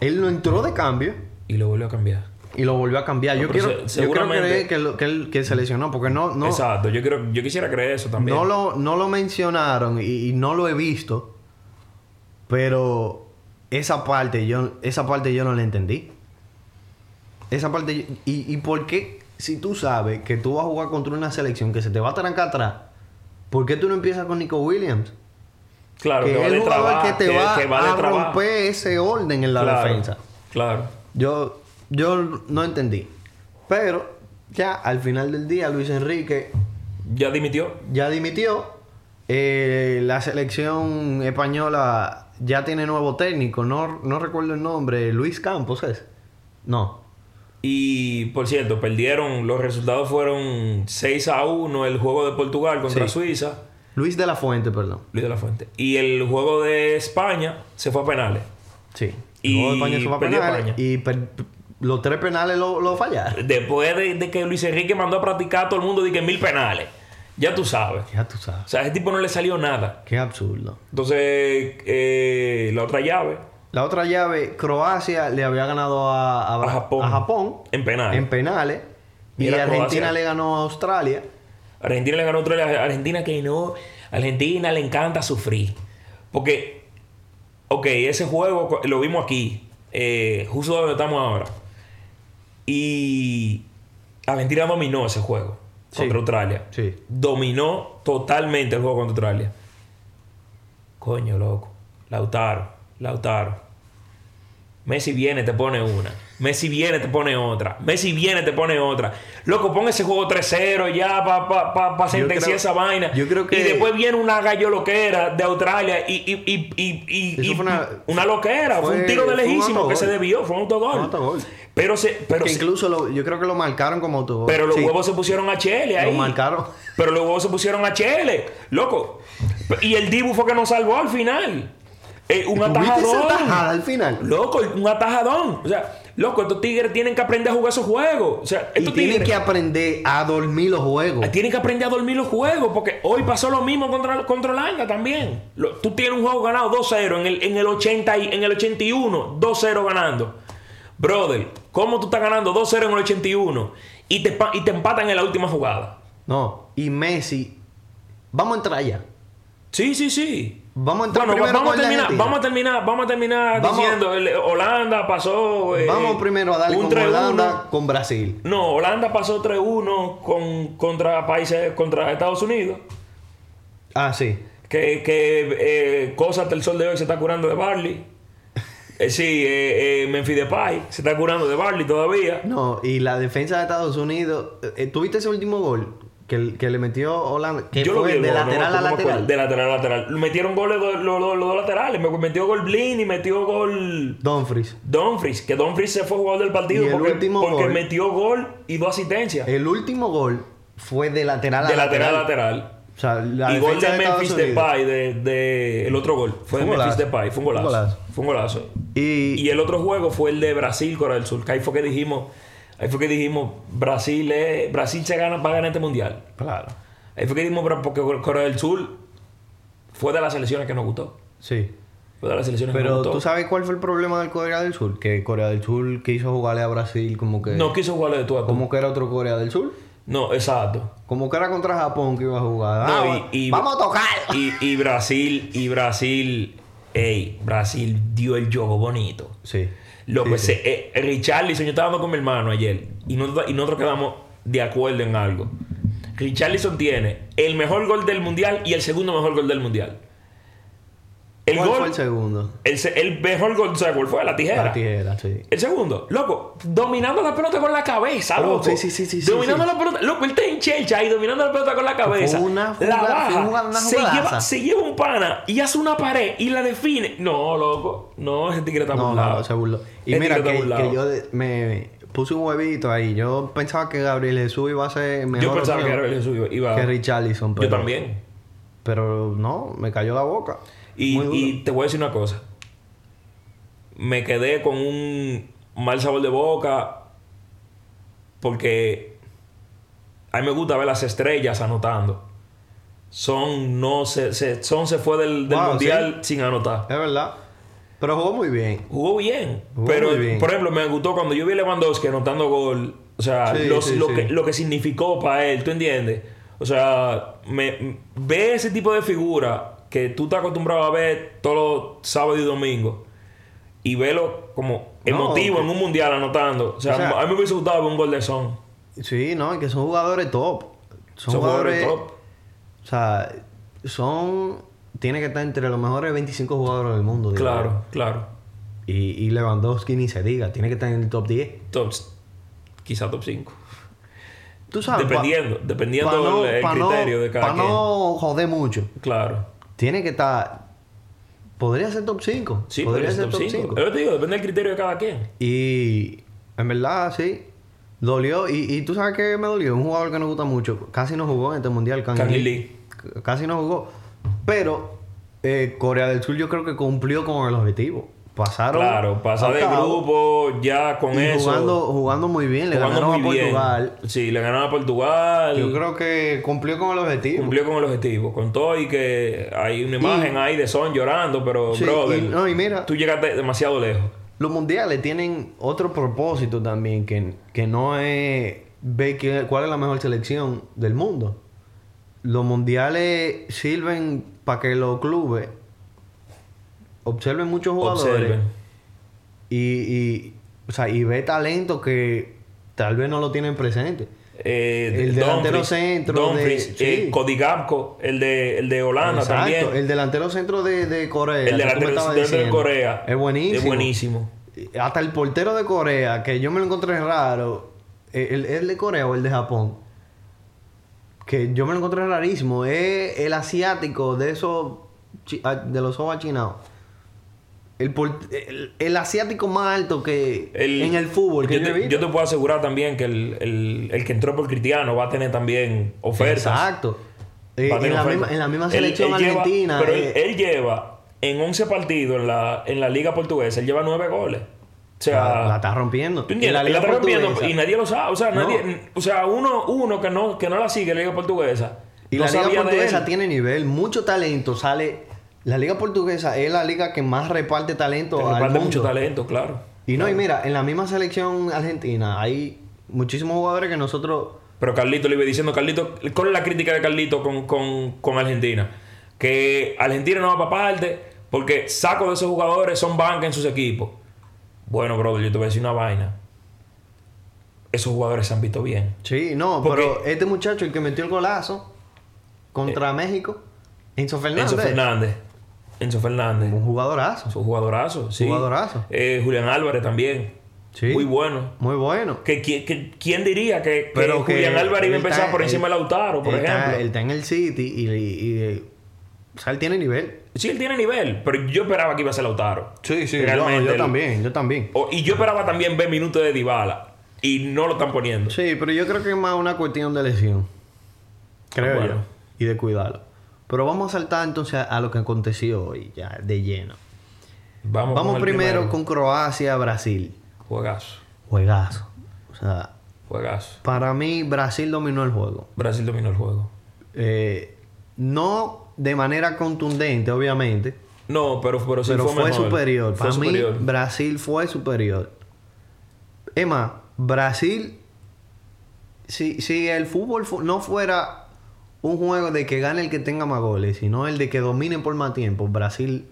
Él no entró de cambio Y lo volvió a cambiar. Y lo volvió a cambiar. No, yo, quiero, se- yo seguramente- creer que, lo- que él que se lesionó porque no, no, Exacto. Yo, quiero, yo quisiera creer eso también. no, lo, no lo mencionaron y, y no lo he visto. Pero esa parte yo, esa parte yo no la entendí. Esa parte... yo- y, ¿Y por qué? Si tú sabes que tú vas a jugar contra una selección que se te va a trancar atrás, ¿por qué tú no empiezas con Nico Williams? Claro, que, que va es el jugador que te que- va, que a romper ese orden en la Claro, defensa. Claro. Yo, yo no entendí. Pero ya al final del día Luis Enrique Ya dimitió. ya dimitió. Eh, la selección española ya tiene nuevo técnico. No, no recuerdo el nombre. Luis Campos es. No. Y por cierto, perdieron. Los resultados fueron 6 a 1 el juego de Portugal contra Sí. Suiza. Luis de la Fuente, perdón. Luis de la Fuente. Y el juego de España se fue a penales. Sí. Y Luego España se fue a penales España. Y per- los tres penales lo, lo fallaron. Después de, de que Luis Enrique mandó a practicar a todo el mundo que mil penales. Ya tú sabes. Ya tú sabes. O sea, a ese tipo no le salió nada. Qué absurdo. Entonces, eh, la otra llave La otra llave, Croacia le había ganado a, a- A Japón. a Japón en penales. en penales. Y Argentina Croacia. le ganó a Australia. Argentina le ganó otro. Argentina que no. Argentina le encanta sufrir. Porque, ok, ese juego lo vimos aquí, eh, justo donde estamos ahora. Y Argentina dominó ese juego Sí. contra Australia. Sí. Dominó totalmente el juego contra Australia. Coño, loco. Lautaro, Lautaro. Messi viene, te pone una. Messi viene, te pone otra. Messi viene, te pone otra. Loco, pon ese juego 3-0 ya para pa, pa, pa sentenciar esa vaina. yo creo que- Y después viene una gallo loquera de Australia y, y, y, y, y- Eso y- fue una- una loquera. Fue, fue- un tiro de fue lejísimo que se debió. Fue un autogol. Un autogol. Pero, se, pero, se- incluso lo- yo creo que lo marcaron como autogol. pero los Sí, huevos se pusieron a Chele ahí. Lo marcaron. Pero los huevos se pusieron a Chele, loco. Y el Dibu fue que nos salvó al final. Eh, un ¿Tuviste esa atajadón. tajada al final? Loco, un atajadón. O sea, loco, estos tigres tienen que aprender a jugar esos juegos. O sea, Y estos tienen tigres que aprender a dormir los juegos. tienen que aprender a dormir los juegos. Porque hoy pasó lo mismo contra, contra Holanda también. Lo- tú tienes un juego ganado 2-0 en el, en, el 80 y- en el 81, 2-0 ganando. Brother, ¿cómo tú estás ganando 2-0 en el 81 y te, y te empatan en la última jugada? No. Y Messi. Vamos a entrar ya. Sí, sí, sí. Vamos a entrar Bueno, primero vamos con terminar, Argentina. vamos a terminar, vamos a terminar Vamos- diciendo el- Holanda pasó eh, Vamos primero a darle un con 3-1. Holanda con Brasil. No, Holanda pasó 3-1 con, contra países contra Estados Unidos. Ah, sí. Que, que eh, cosa hasta el sol de hoy se está curando de Barley. Eh, sí, eh, eh, Memphis Depay se está curando de Barley todavía. No, y la defensa de Estados Unidos. ¿Tuviste ese último gol? Que, que le metió Holanda. Que Yo lo fue vi el de no lateral a no lateral. De lateral a lateral. Metieron goles los dos laterales. Me- Metió gol Blin y metió gol Dumfries. Dumfries. Que Dumfries se fue jugador del partido porque, porque gol- metió gol y dos asistencias. El último gol fue de lateral a de lateral lateral. a lateral. O sea, la y gol de Estados Memphis. Depay, de, de- el otro gol. Fue de Fue Memphis. Depay, fue un golazo. Un golazo. Fue un golazo. Y, Y el otro juego fue el de Brasil, Corea del Sur. Que ahí fue que dijimos, ahí fue que dijimos, Brasil es, Brasil se gana, va a ganar este mundial. Claro. Ahí fue que dijimos, pero porque Corea del Sur fue de las selecciones que nos gustó. Sí. Fue de las selecciones que nos Pero gustó. tú sabes cuál fue el problema del Corea del Sur? Que Corea del Sur quiso jugarle a Brasil como que. No quiso jugarle de tú. Como que era otro Corea del Sur. No, exacto. Como que era contra Japón que iba a jugar. No, Ah, y- y- vamos a tocar. Y, y Brasil, y Brasil, ey, Brasil dio el juego bonito. Sí. Loco, Sí, ese, eh, Richarlison, yo estaba hablando con mi hermano ayer y nosotros, y nosotros quedamos de acuerdo en algo. Richarlison tiene el mejor gol del mundial y el segundo mejor gol del mundial. El ¿Cuál gol, fue el segundo? el, mejor gol, ¿sabes cuál fue? La tijera. La tijera, sí. El segundo, loco, dominando la pelota con la cabeza, loco. sí, sí, sí, sí, sí, Dominando sí. la pelota, loco, él está en chelcha ahí dominando la pelota con la cabeza. Fue una la jugada- baja, fue una- una se, lleva, se lleva un pana y hace una pared y la define. No, loco, no, ese tigre está No, burlado. no, se burló. Y mira que, que yo de- me puse un huevito ahí. Yo pensaba que Gabriel Jesús iba a ser mejor. Yo pensaba que era Jesús iba que Richarlison. Pero, Yo también. Pero no, me cayó la boca. Y, te voy a decir una cosa. Me quedé con un mal sabor de boca porque a mí me gusta ver las estrellas anotando. Son no se, se- son se fue del, del Wow, mundial sin anotar. Es verdad. Pero jugó muy bien. Jugó bien. Jugó pero, muy bien. por ejemplo, me gustó cuando yo vi a Lewandowski anotando gol. O sea, Sí, los- sí, lo. Que, lo que significó para él, ¿tú entiendes? O sea, me, ve ese tipo de figura que tú estás acostumbrado a ver todos los sábados y domingos. Y verlo como emotivo en un mundial anotando. O sea, O sea- a mí me hubiese gustado ver un gol de son. Sí, no, y que son jugadores top. Son, Son jugadores, jugadores top. O sea, son. Tiene que estar entre los mejores 25 jugadores del mundo. Claro, claro. Y, y Lewandowski ni se diga, tiene que estar en el top 10. Top, quizá top 5. Tú sabes. pa- Dependiendo, dependiendo pa no- el, el pa no- criterio de cada pa quien. no joder mucho. Claro. Tiene que estar. Podría ser top 5. Sí, podría ser top 5. Es lo que te digo, depende del criterio de cada quien. Y en verdad, sí. Dolió. Y, y tú sabes que me dolió. Un jugador que nos gusta mucho. Casi no jugó en este mundial. Lee. Casi no jugó. Pero eh, Corea del Sur yo creo que cumplió con el objetivo. Pasaron. Claro, pasar de grupo ya con y eso. Jugando, jugando muy bien. Le jugando ganaron a bien. Portugal. Sí, le ganaron a Portugal. Yo creo que cumplió con el objetivo. Cumplió con el objetivo. Con todo y que hay una imagen ahí de Son llorando, pero Sí, brother, y, no, y mira, tú llegaste demasiado lejos. los mundiales tienen otro propósito también, que, que no es ver qué- cuál es la mejor selección del mundo. Los mundiales sirven para que los clubes observen muchos jugadores y, y, o sea, y ve talento que tal vez no lo tienen presente. Eh, El delantero Dumfries, centro de- Dumfries, sí. eh, Cody el de, el de Holanda Exacto, también. el delantero centro de, de Corea. El delantero centro de Corea. Es buenísimo. Es buenísimo. Hasta el portero de Corea, que yo me lo encontré raro, eh, el, el de Corea o el de Japón, que yo me lo encontré rarísimo, es el asiático de esos, ah, de los ojos achinados. El, el, el asiático más alto que El- en el fútbol que yo, yo, te, yo te puedo asegurar también que el, el- el que entró por Cristiano va a tener también ofertas. Exacto. Eh, en, la misma, en la misma Él- selección él argentina. pero él, eh, él lleva en 11 partidos en la, en la Liga Portuguesa, él lleva 9 goles. O sea, la, está rompiendo. ¿tú En entiendes? la La, Liga está rompiendo Portuguesa. y nadie lo sabe. O sea, No. nadie, o sea uno, uno que, no, que no la sigue, la Liga Portuguesa. Y no la Liga Portuguesa tiene nivel, mucho talento, sale... La Liga Portuguesa es la liga que más reparte talento Te al reparte mundo. mucho talento, claro. Y no, y mira, en la misma selección argentina hay muchísimos jugadores que nosotros... Pero Carlito le iba diciendo, Carlito, ¿cuál es la crítica de Carlito con, con, con Argentina? Que Argentina no va para parte porque sacos de esos jugadores son banca en sus equipos. Bueno, brother, yo te voy a decir una vaina. Esos jugadores se han visto bien. Sí, no, Porque- pero este muchacho, el que metió el golazo contra México, Enzo Fernández. Enzo Fernández. Enzo Fernández. Un jugadorazo. Es un jugadorazo, sí. Jugadorazo. Eh, Julián Álvarez también. Sí. Muy bueno. Muy bueno. Que, qui- que- ¿Quién diría que, que Pero Julián Álvarez iba a empezar por encima él- de Lautaro, por él está- ejemplo? él está en el City y... y- y- o sea, él tiene nivel. Sí, él tiene nivel, pero yo esperaba que iba a ser Lautaro. Sí, sí, Realmente, yo, él- también, yo también. O- y yo esperaba también ver minutos de Dybala. Y no lo están poniendo. Sí, pero yo creo que es más una cuestión de lesión. Creo Bueno. yo. Y de cuidarlo. Pero vamos a saltar entonces a, a lo que aconteció hoy, ya de lleno. Vamos, Vamos con primero primero. con Croacia, Brasil. Juegazo. Juegazo. O sea, Juegazo. para mí Brasil dominó el juego. Brasil dominó el juego. Eh, no de manera contundente, obviamente. No, pero, pero sí pero fue, superior. Fue Para superior. mí, Brasil fue superior. Más, Brasil, si, si el fútbol no fuera un juego de que gane el que tenga más goles, sino el de que dominen por más tiempo, Brasil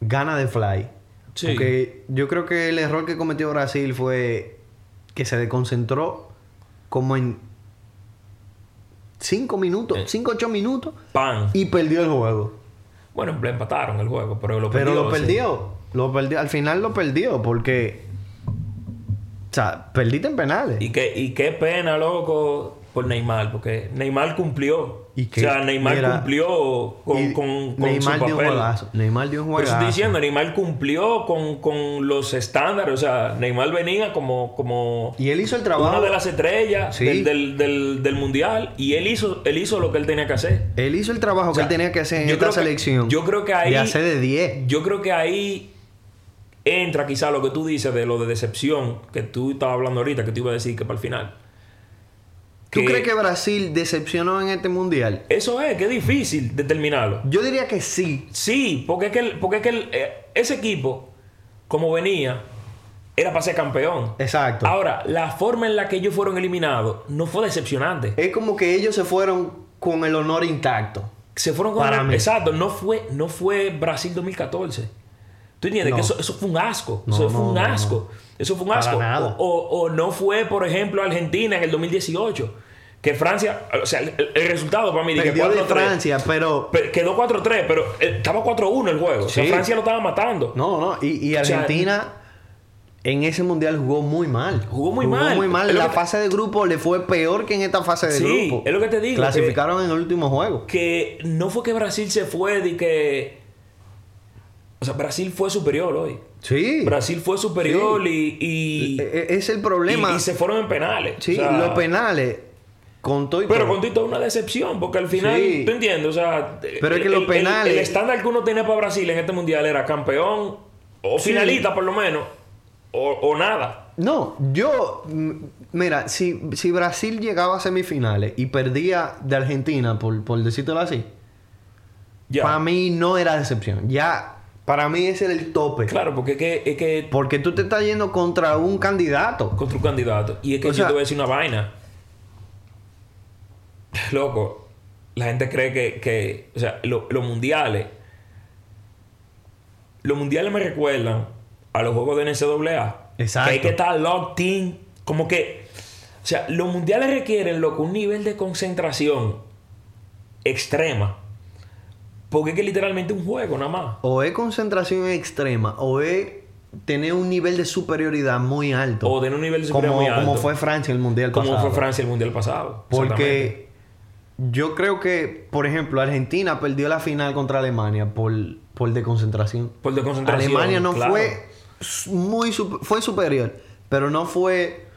gana de fly. Sí. Porque yo creo que el error que cometió Brasil fue que se desconcentró como en 5 minutos, Eh. 5 8 minutos Pan. y perdió el juego. Bueno, le empataron el juego, pero lo Pero perdió. lo sí. perdió. Lo perdió. Al final lo perdió porque. O sea, perdiste en penales. Y qué, y qué pena, loco, por Neymar, porque Neymar cumplió. Y o sea, Neymar mira, cumplió con, con, con Neymar su dio un papel. juegazo. Neymar dio un juegazo. estoy diciendo, Neymar cumplió con, con los estándares. O sea, Neymar venía como, como Y él hizo el trabajo. una de las estrellas Sí. del, del, del- del mundial. Y él hizo, él hizo lo que él tenía que hacer. Él hizo el trabajo O sea, que él tenía que hacer en esta que- selección. yo creo que ahí- De hacer de 10. Yo creo que ahí entra quizá lo que tú dices de lo de decepción, que tú estabas hablando ahorita, que te iba a decir que para el final. ¿Tú crees que Brasil decepcionó en este mundial? Eso es, que es difícil determinarlo. Yo diría que sí. Sí, porque es que, el- porque es que el- eh, ese equipo, como venía, era para ser campeón. Exacto. Ahora, la forma en la que ellos fueron eliminados no fue decepcionante. Es como que ellos se fueron con el honor intacto. Se fueron con Para mí. Exacto, no fue, no fue Brasil 2014. ¿Tú entiendes? No. Que eso, eso fue un asco. No, eso fue un asco. Eso fue un Para asco. nada. O, o- o no fue, por ejemplo, Argentina en el 2018. Que Francia, o sea, el, el resultado para mí dije Perdió de 4-3. Francia, pero... Pe- Quedó 4-3, pero eh, estaba 4-1 el juego. O sea. Francia lo estaba matando. No, no. Y, y sea, Argentina en ese mundial jugó muy mal. Jugó muy mal. muy mal. La que- fase de grupo le fue peor que en esta fase de Sí, grupo. es lo que te digo, Clasificaron en el último juego. Que no fue que Brasil se fue de que. O sea, Brasil fue superior hoy. Sí. Brasil fue superior y, y, E- e- Es el problema. y- y se fueron en penales. Sí, O sea, los penales. Con todo y Pero todo. con Tito es una decepción, porque al final, Sí. ¿tú entiendes? O sea, Pero es que el- los el- penales- El, estándar que uno tenía para Brasil en este mundial era campeón o Sí. finalista, por lo menos, o, o nada. No, yo, mira, si, si Brasil llegaba a semifinales y perdía de Argentina, por, por decírtelo así, para mí no era decepción. Ya, para mí ese era el tope. Claro, porque es que, es que Porque tú te estás yendo contra un candidato. contra un candidato. Y es que O yo sea- te voy a decir una vaina. Loco, la gente cree que, que o sea, lo- los mundiales, los mundiales me recuerdan a los juegos de NCAA. Exacto. Que hay que estar locked in. Como que, o sea, los mundiales requieren, loco, un nivel de concentración extrema. Porque es que literalmente un juego nada más. O es concentración extrema, o es tener un nivel de superioridad muy alto. O tener un nivel de como, superioridad muy alto. como fue Francia el Mundial Como pasado. fue Francia el mundial pasado. Porque yo creo que, por ejemplo, Argentina perdió la final contra Alemania por, por desconcentración. Por desconcentración, Alemania no claro. fue muy fue superior, pero no fue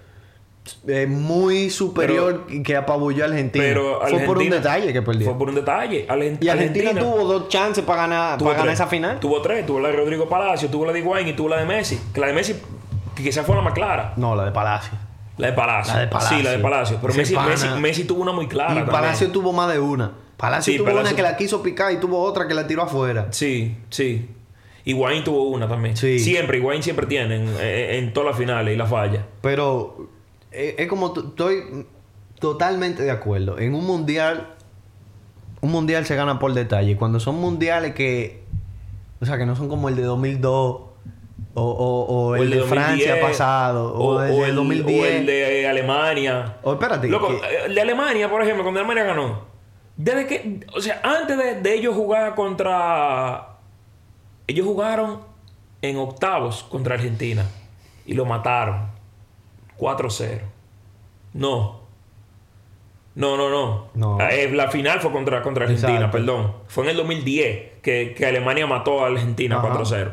eh, muy superior y que apabulló a Argentina. Pero fue por un detalle que perdió. Fue por un detalle. Y Argentina, tuvo dos chances para ganar, para ganar esa final. Tuvo tres. Tuvo la de Rodrigo Palacio, tuvo la de Higuaín y tuvo la de Messi. Que la de Messi, que quizás fue la más clara. No, la de Palacio. La de Palacio. La de Palacio. Sí, la de Palacio. Pero Messi, Messi, Messi tuvo una muy clara. y también. Palacio tuvo más de una. Palacio Sí, tuvo Palacio- una que la quiso picar y tuvo otra que la tiró afuera. Sí, sí. Higuaín tuvo una también. Sí. Siempre, Higuaín siempre tiene en, en- en todas las finales y la falla. Pero eh, es, como estoy totalmente de acuerdo. En un mundial, un mundial se gana por detalle. Cuando son mundiales que, o sea, que no son como el de 2002 o, o- o el, de, Francia 2010, pasado o, el de 2010. o el de Alemania. O espérate, Loco, que- eh, el de Alemania, por ejemplo, cuando Alemania ganó. Desde que. O sea, antes de, de ellos jugar contra. Ellos jugaron en octavos contra Argentina. Y lo mataron. 4-0. No. No, no, no. No. Eh, la final fue contra, contra Argentina, Exacto. perdón. Fue en el 2010 que, que Alemania mató a Argentina Ajá. 4-0.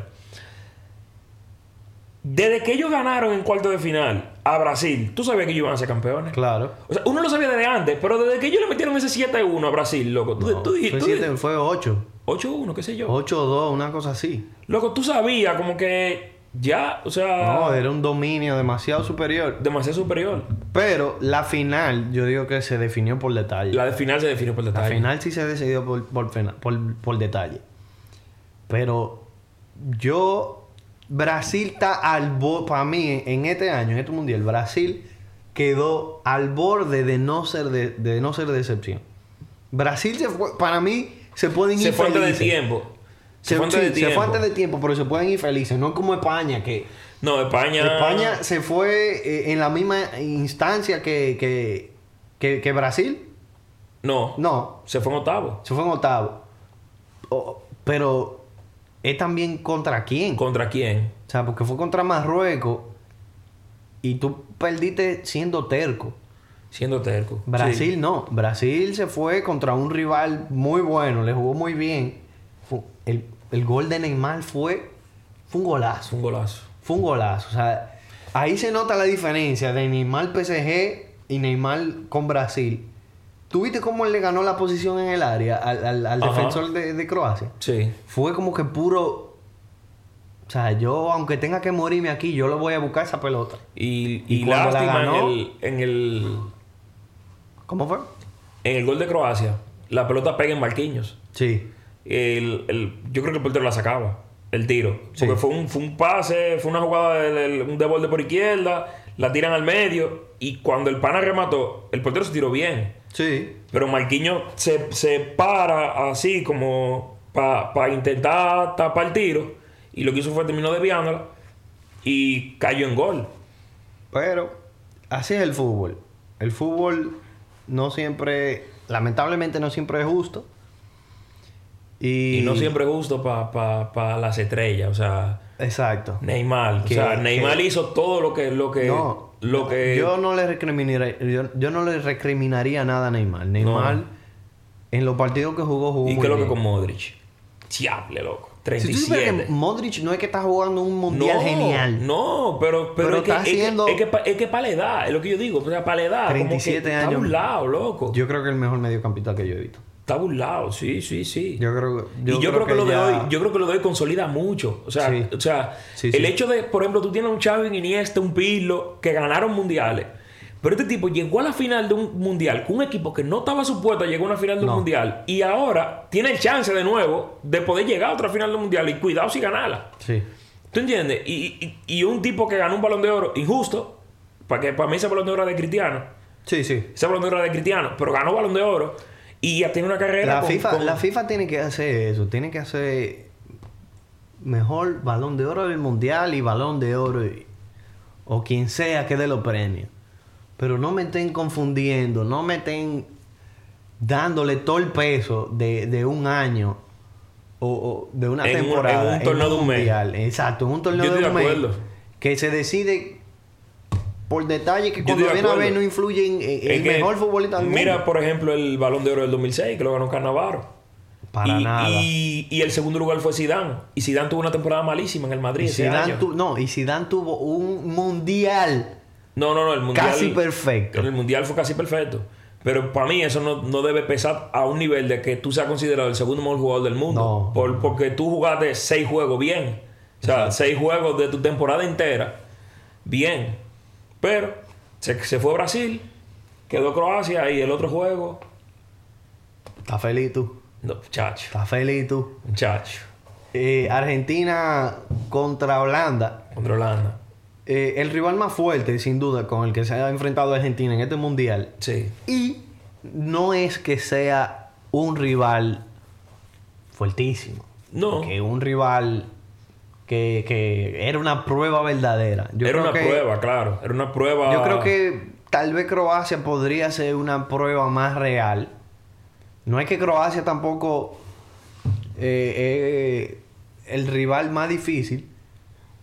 Desde que ellos ganaron en cuarto de final a Brasil, tú sabías que ellos iban a ser campeones. Claro. O sea, uno lo sabía desde antes, pero desde que ellos le metieron ese 7-1 a Brasil, loco, tú, No, tú dijiste. fue, tú siete- fue 8. 8-1, qué sé yo. 8-2, una cosa así. Loco, tú sabías como que ya, o sea, No, era un dominio demasiado superior. demasiado superior. Pero la final, yo digo que se definió por detalle. La de final se definió por La detalle. final sí se decidió por, por, por- por detalle. Pero yo. Brasil está al borde. Para mí, en, este año, en este mundial, Brasil quedó al borde de no ser de, de no ser decepción. Brasil se fue. Para mí, se pueden ir se fue antes de felices. tiempo. Se, fue antes sí, de se tiempo. fue antes de tiempo, pero se pueden ir felices. No como España, que. No, España. España se fue eh, en la misma instancia que, que, que, que Brasil. No, No, se fue en octavo. se fue en octavo. Pero es también contra quién. ¿Contra quién? O sea, porque fue contra Marruecos y tú perdiste siendo terco. Siendo terco. Brasil Sí. no. Brasil se fue contra un rival muy bueno, le jugó muy bien. El, el gol de Neymar fue, fue un golazo. Fue un golazo. Fue un golazo. O sea, ahí se nota la diferencia de Neymar PSG y Neymar con Brasil. ¿Tú viste cómo él le ganó la posición en el área al, al- defensor de, de Croacia? Sí. Fue como que puro. O sea, yo, aunque tenga que morirme aquí, yo lo voy a buscar esa pelota. Y, Y y cuando la ganó- en el, en el ¿Cómo fue? En el gol de Croacia, la pelota pega en Marquinhos. Sí. El, el- yo creo que el portero la sacaba, el tiro. Sí. Porque fue un, fue un pase, fue una jugada de, de- un desborde por izquierda, la tiran al medio y cuando el pana remató, el portero se tiró bien. Sí. Pero Marquinhos se, se para así como para intentar tapar el tiro y lo que hizo fue terminó desviándola y cayó en gol. Pero así es el fútbol. El fútbol no siempre, lamentablemente no siempre es justo. Y, Y no siempre es justo para las estrellas, o sea, Exacto. Neymar. Que- o sea, Neymar que- hizo todo lo que... Lo que, No, lo que yo no le recriminaría, yo, yo no le recriminaría nada a Neymar. Neymar No. en los partidos que jugó jugó ¿Y muy qué es lo que con Modric? Diable, loco. Si tú 37. que Modric no es que está jugando un mundial no, genial. No, pero, pero, Pero es, que, está es que- haciendo- es que, pa- es que para la edad, es lo que yo digo. O sea, para la edad. como que 37 Está años. burlado, loco. Yo creo que el mejor mediocampista que yo he visto. Está burlado, sí, sí, sí. Yo creo, y yo creo, que, lo de hoy, yo creo que lo de hoy consolida mucho. O sea, Sí. o sea Sí, el hecho de, por ejemplo, tú tienes un Xavi, un Iniesta, un Pirlo, que ganaron mundiales. Pero este tipo llegó a la final de un mundial con un equipo que no estaba supuesto a llegar a una final de un No. mundial. Y ahora tiene el chance de nuevo de poder llegar a otra final de un mundial. Y cuidado si ganarla. Sí. ¿Tú entiendes? Y, y, y un tipo que ganó un balón de oro injusto, para que para mí ese balón de oro era de Cristiano. Sí, sí. Ese balón de oro era de Cristiano, pero ganó balón de oro y ya tiene una carrera. La con- FIFA, con- la FIFA tiene que hacer eso. Tiene que hacer mejor balón de oro del mundial y balón de oro y- o quien sea que dé los premios. Pero no me estén confundiendo, no me estén dándole todo el peso de, de un año o, o de una En un- temporada. en un torneo de un mes. mundial. Exacto, en un torneo Yo de un mes. Que se decide por detalle que cuando viene a ver no influye en, el mejor futbolista del Mira, mundo. por ejemplo, el balón de oro del 2006, que lo ganó Cannavaro. Para y, nada. Y, y el segundo lugar fue Zidane. Y Zidane tuvo una temporada malísima en el Madrid Y ese Zidane año. tu- no, y Zidane tuvo un mundial No, no, no, el mundial. casi perfecto. El mundial fue casi perfecto. Pero para mí eso no, no debe pesar a un nivel de que tú seas considerado el segundo mejor jugador del mundo. No. Por- porque tú jugaste seis juegos bien. O sea, seis juegos de tu temporada entera bien. Pero se, se fue Brasil, quedó Croacia y el otro juego. Está feliz tú. No, muchacho. Está feliz tú. Muchacho. Eh, Argentina contra Holanda. Contra Holanda. Eh, el rival más fuerte, sin duda, con el que se ha enfrentado Argentina en este mundial. Sí. Y no es que sea un rival fuertísimo. No. Que un rival que, que era una prueba verdadera. Yo Era creo una que- prueba, claro. Era una prueba. Yo creo que tal vez Croacia podría ser una prueba más real. No es que Croacia tampoco eh, eh, el rival más difícil,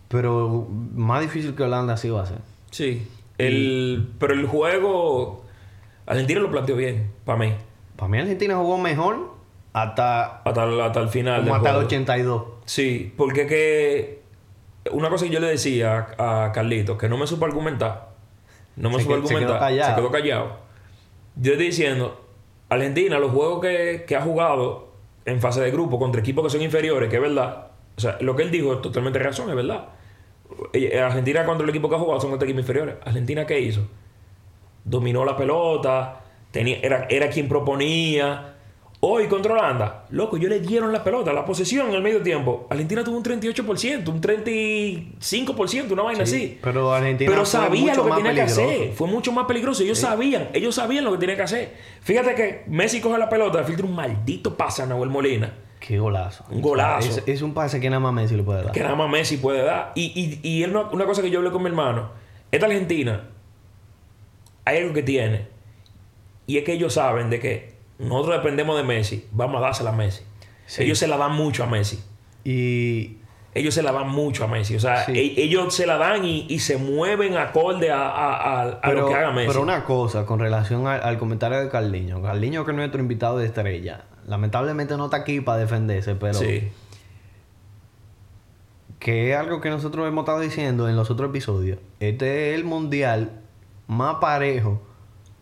pero más difícil que Holanda sí va a ser. Sí. El, pero el juego. Argentina lo planteó bien, para mí. Para mí Argentina jugó mejor hasta, Hasta, el- hasta el final. como hasta el juego. 82. Sí, porque que. Una cosa que yo le decía a, a Carlito, que no me supo argumentar. No me Se supo que- se quedó argumentar. callado. Se quedó callado. Yo estoy diciendo, Argentina, los juegos que, que ha jugado en fase de grupo contra equipos que son inferiores, que es verdad. O sea, lo que él dijo es totalmente razón, es verdad. Eh, Argentina contra el equipo que ha jugado son contra equipos inferiores. Argentina, ¿qué hizo? Dominó la pelota, tenía, era, era quien proponía. Hoy contra Holanda, loco, yo le dieron la pelota, la posesión en el medio tiempo. Argentina tuvo un 38%, un 35%, una vaina así. Pero Argentina Pero sabía lo que tenía que hacer. Fue mucho más peligroso. Ellos sabían, ellos sabían lo que tenía que hacer. Fíjate que Messi coge la pelota, filtra un maldito pase a Nahuel Molina. Qué golazo. Un golazo. Es, es un pase que nada más Messi le puede dar. Que nada más Messi puede dar. Y, y, y él no- una cosa que yo hablé con mi hermano. Esta Argentina, hay algo que tiene. Y es que ellos saben de que nosotros dependemos de Messi. Vamos a dársela a Messi. Sí. Ellos se la dan mucho a Messi. Y Ellos se la dan mucho a Messi. O sea, Sí. e- ellos se la dan y, y se mueven acorde a, a- a- lo que haga Messi. pero una cosa con relación al, al comentario de Carliño. Carliño que es nuestro invitado de estrella. Lamentablemente no está aquí para defenderse, pero sí. que es algo que nosotros hemos estado diciendo en los otros episodios. Este es el mundial más parejo.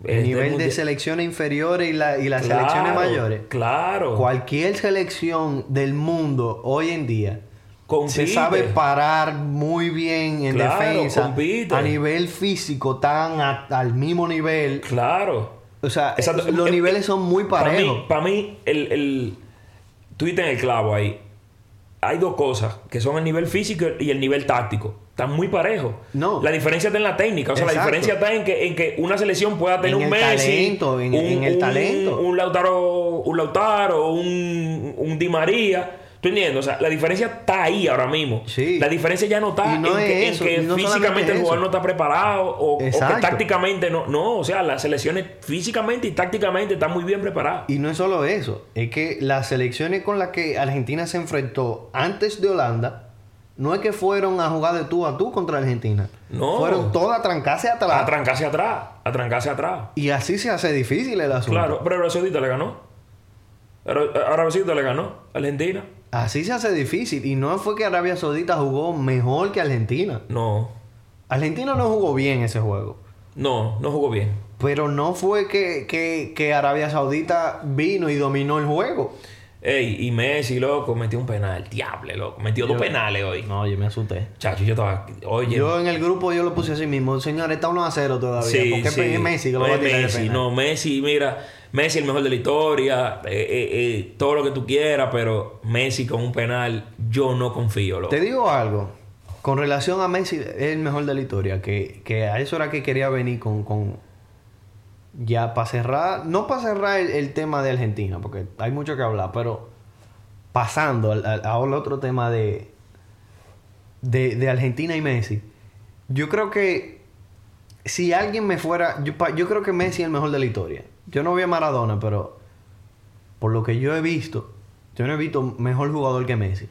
El nivel de selecciones inferiores y, la- y las Claro, selecciones mayores. Claro. Cualquier selección del mundo hoy en día Compite. se sabe parar muy bien en Claro, defensa. compite. A nivel físico, tan a- al mismo nivel. Claro. O sea, Exacto. los Eh, niveles son muy Para parejos. mí, para mí, el, el Twitter en el clavo ahí. Hay dos cosas, que son el nivel físico y el nivel táctico. Están muy parejos. No. La diferencia está en la técnica. O sea, Exacto. la diferencia está en que, en que una selección pueda tener En un Messi, talento, en- en el talento. Un Lautaro, un Lautaro, un, un Di María. ¿Tú entiendes? O sea, la diferencia está ahí ahora mismo. Sí. La diferencia ya no está no en que, es eso, en que y no físicamente el jugador no está preparado o, o que tácticamente no. No, o sea, las selecciones físicamente y tácticamente están muy bien preparadas. Y no es solo eso, es que las selecciones con las que Argentina se enfrentó antes de Holanda, no es que fueron a jugar de tú a tú contra Argentina. No. Fueron todas a trancarse atrás. A trancarse atrás, a trancarse atrás. y así se hace difícil el asunto. Claro, pero Arabia Saudita le ganó. Ara- Arabia Saudita le ganó a Argentina. Así se hace difícil. Y no fue que Arabia Saudita jugó mejor que Argentina. No, Argentina no jugó bien ese juego. no, no jugó bien. Pero no fue que, que- que Arabia Saudita vino y dominó el juego. Ey, y Messi, loco, metió un penal. Diable, loco. Metió dos penales hoy. No, yo me asusté. Chacho, yo estaba. Oye. Yo en el grupo yo lo puse así mismo. Señor, está 1 a 0 todavía. sí, porque sí. es Messi que lo va a Es tirar de Messi, penal. no, Messi, mira. Messi el mejor de la historia. eh, eh, eh, todo lo que tú quieras, pero Messi con un penal, yo no confío, loco. Te digo algo. Con relación a Messi, es el mejor de la historia. Que, que a eso era que quería venir con... con ya para cerrar... No para cerrar el, el tema de Argentina, porque hay mucho que hablar, pero pasando al, otro tema de, de, de Argentina y Messi. Yo creo que si alguien me fuera... Yo, yo creo que Messi es el mejor de la historia. Yo no vi a Maradona, pero por lo que yo he visto, yo no he visto mejor jugador que Messi.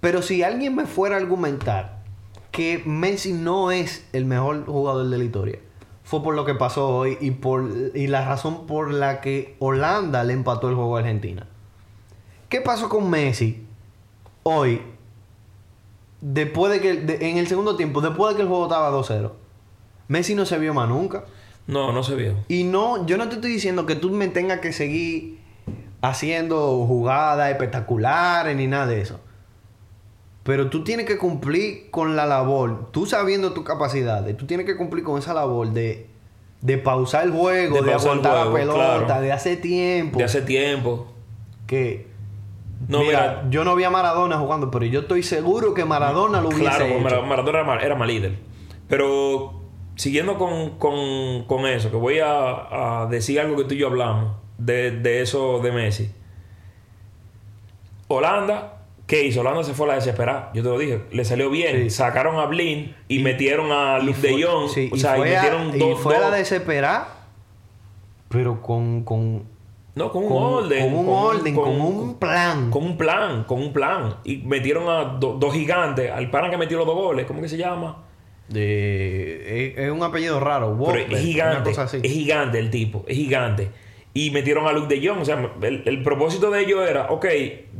Pero si alguien me fuera a argumentar que Messi no es el mejor jugador de la historia, fue por lo que pasó hoy y por y la razón por la que Holanda le empató el juego a Argentina. ¿Qué pasó con Messi hoy? Después de que de- en el segundo tiempo, después de que el juego estaba 2-0. Messi no se vio más nunca. No, no se vio. Y no, yo no te estoy diciendo que tú me tengas que seguir haciendo jugadas espectaculares ni nada de eso. Pero tú tienes que cumplir con la labor, tú sabiendo tus capacidades, tú tienes que cumplir con esa labor de, de pausar el juego, De de, aguantar la pelota, claro. de hace tiempo. De hace tiempo. Que, No, mira, mira, yo no vi a Maradona jugando, pero yo estoy seguro que Maradona lo hubiese Claro, hecho. Mara- Maradona era mal, era mal líder. Pero siguiendo con, con- con eso, que voy a, a decir algo que tú y yo hablamos de, de eso de Messi. Holanda, ¿qué hizo? Holanda se fue a la desesperada. Yo te lo dije, le salió bien. Sí. Sacaron a Blin y, metieron a Luke fue- de Jong. sí, o y sea, y a- metieron y dos. fue a la desesperada, pero con, con, no, con un con- orden. con un orden, con un plan. Con un plan, con un plan. Y metieron a do- dos gigantes. Al pana que metió los dos goles, ¿cómo que se llama? De, es, es un apellido raro, Pero es una gigante. cosa así. Es gigante el tipo. Es gigante. Y metieron a Luke de Jong. O sea, el, el propósito de ellos era, ok,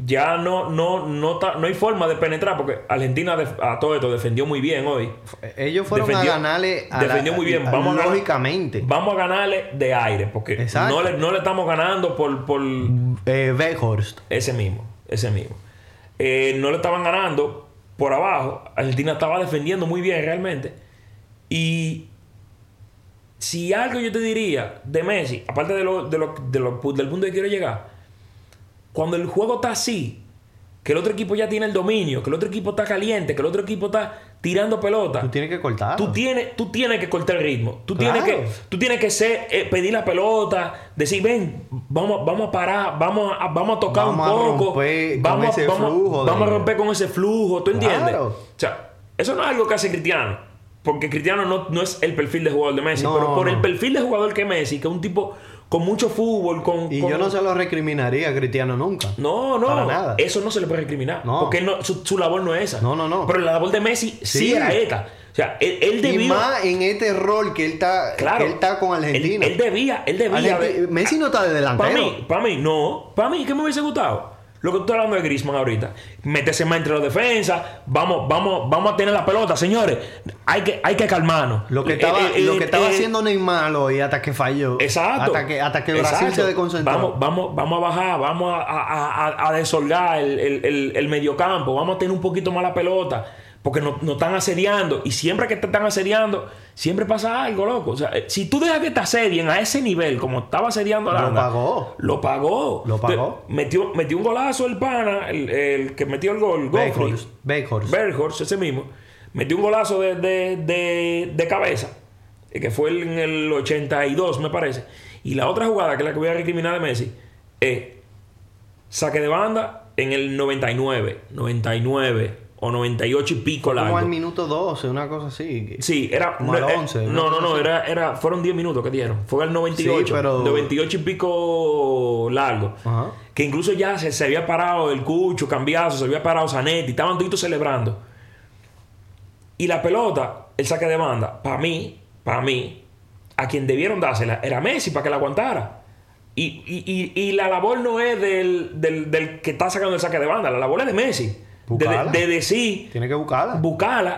ya no, no, no, ta- no hay forma de penetrar porque Argentina def- a todo esto defendió muy bien hoy. Ellos fueron Defendió- a ganarle a la- defendió muy bien. a- Vamos a lógicamente. Vamos a ganarle de aire porque Exacto. no le, no le estamos ganando por, por Eh, Weghorst. ese mismo. Ese mismo. Eh, no le estaban ganando por abajo. Argentina estaba defendiendo muy bien realmente. Y si algo yo te diría de Messi, aparte de lo, de lo- de lo- del punto que quiero llegar, cuando el juego está así, que el otro equipo ya tiene el dominio, que el otro equipo está caliente, que el otro equipo está tirando pelota, Tú tienes que cortar. Tú tienes, tú tienes que cortar el ritmo. Tú, Claro. tienes, que, tú tienes que ser, eh, pedir la pelota, decir, ven, vamos, vamos a parar, vamos a, vamos a tocar Vamos un poco. romper con vamos, ese vamos- flujo de- vamos a romper con ese flujo, ¿tú entiendes? Claro. O sea, eso no es algo que hace Cristiano. Porque Cristiano no, no es el perfil de jugador de Messi, No, pero por el perfil de jugador que es Messi, que es un tipo con mucho fútbol, con... Y con- yo no se lo recriminaría a Cristiano nunca. no, no, Para nada. eso no se le puede recriminar. No. Porque no- su, su labor no es esa. No, no, no. Pero la labor de Messi sí, Sí. era esta. O sea, él, él Y más en este rol que él está, Claro. que él está con Argentina. él debía, él debía. Argenti- Messi no está de delantero. Para mí, para mí, no. Para mí, ¿qué me hubiese gustado? Lo que tú estás hablando de Griezmann ahorita. Métese más entre los defensas. Vamos, vamos, vamos a tener la pelota, señores. Hay que, hay que calmarnos. Lo que Eh, estaba, eh, lo que estaba eh, haciendo Neymar hoy hasta que falló. Exacto. Hasta que, hasta que Brasil Exacto. se desconcentró. Vamos, vamos, vamos a bajar, vamos a, a, a- a desolgar el, el, el, el mediocampo, vamos a tener un poquito más la pelota. Porque no, no están asediando. Y siempre que te están asediando, siempre pasa algo, loco. O sea, eh, si tú dejas que te asedien a ese nivel, como estaba asediando a Lo pagó. Lo pagó. Lo pagó. Te- Metió, metió un golazo el pana, el, el que metió el gol. Berghorst, ese mismo, metió un golazo de, de, de, de cabeza, eh, que fue en el 82, me parece. Y la otra jugada, que es la que voy a recriminar de Messi, es saque de banda en el 99, 99 o 98 y pico Como largo. al minuto 12, una cosa así. Sí, era. Como no, al eh, 11, no, no, no, era, era, fueron 10 minutos que dieron. Fue al 98. Sí, pero- 98 y pico largo. Ajá. Que incluso ya se, se había parado el Cucho, Cambiazo, se había parado Zanetti, estaban todos celebrando. Y la pelota, el saque de banda, para mí, para mí, a quien debieron dársela era Messi para que la aguantara. Y, y, y, y la labor no es del, del, del que está sacando el saque de banda, la labor es de Messi. De, de, Buscala. de decir, Tiene que buscarla.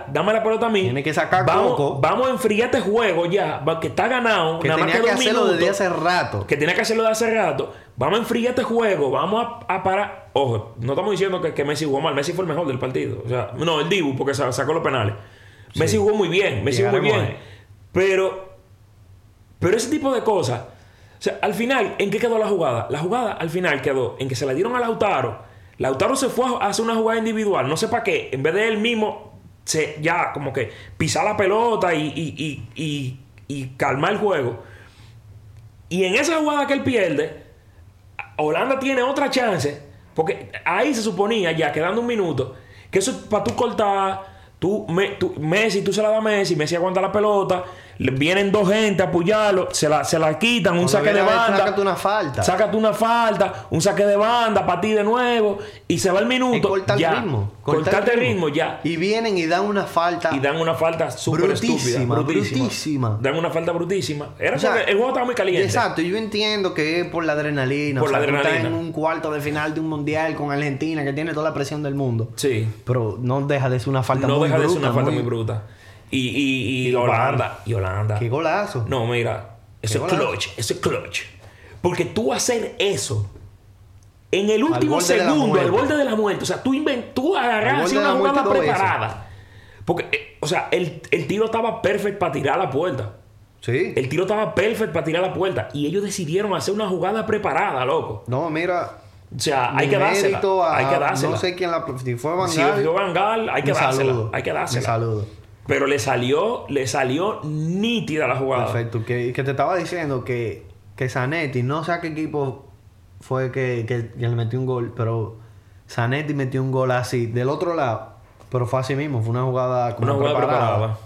dame la pelota a mí. Tiene que sacar vamos, coco. Vamos a enfriar este juego ya, que está ganado. que nada más tenía que hacerlo minutos desde hace rato. que tenía que hacerlo de hace rato. Vamos a enfriar este juego, vamos a, a parar. Ojo, no estamos diciendo que, que Messi jugó mal. Messi fue el mejor del partido. O sea, no, el Dibu, porque sa- sacó los penales. Messi jugó muy bien, Messi jugó muy bien. Pero, pero ese tipo de cosas. O sea, al final, ¿en qué quedó la jugada? La jugada al final quedó en que se la dieron a Lautaro. Lautaro se fue a hacer una jugada individual, no sé para qué. En vez de él mismo, se, ya como que pisar la pelota y, y, y, y, calmar el juego. Y en esa jugada que él pierde, Holanda tiene otra chance. Porque ahí se suponía, ya quedando un minuto, que eso es para tú cortar. Tú, me- tú- Messi, tú se la das a Messi, Messi aguanta la pelota. Vienen dos gente a apoyarlo, se la, se la quitan, un Cuando saque de banda. sácate una falta. Sácate una falta, un saque de banda para ti de nuevo. Y se va el minuto. cortar el ritmo. Cortarte el ritmo, ya. Y vienen y dan una falta. Y dan una falta súper estúpida. Brutísima, brutísima. Dan una falta brutísima. Era O sea, porque el juego estaba muy caliente. Exacto, yo entiendo que es por la adrenalina. Por o sea, la tú estás adrenalina. en un cuarto de final de un mundial con Argentina que tiene toda la presión del mundo. Sí. Pero no deja de ser una falta no muy deja de ser bruta, una falta muy, bruta. Y, y, y, Y Holanda. Y Holanda. Qué golazo. No, mira. Eso es clutch. Eso es clutch. Porque tú hacer eso en el último segundo, al borde de la muerte. O sea, tú, inven- tú Al agarras borde así de una jugada preparada. Porque, eh, o sea, el, el tiro estaba perfecto para tirar a la puerta. Sí. El tiro estaba perfecto para tirar a la puerta. Y ellos decidieron hacer una jugada preparada, loco. No, mira. O sea, hay que dársela. a- hay que dársela. No sé quién la. Si fue Van si Gaal, fue Van Gaal, hay que dársela. saludo. Hay que dársela. saludo. Pero le salió, le salió nítida la jugada. Perfecto. Que, que te estaba diciendo que, que Zanetti, no sé a qué equipo fue que, que, que le metió un gol, pero Zanetti metió un gol así, del otro lado. Pero fue así mismo, fue una jugada como Una jugada preparada. preparada.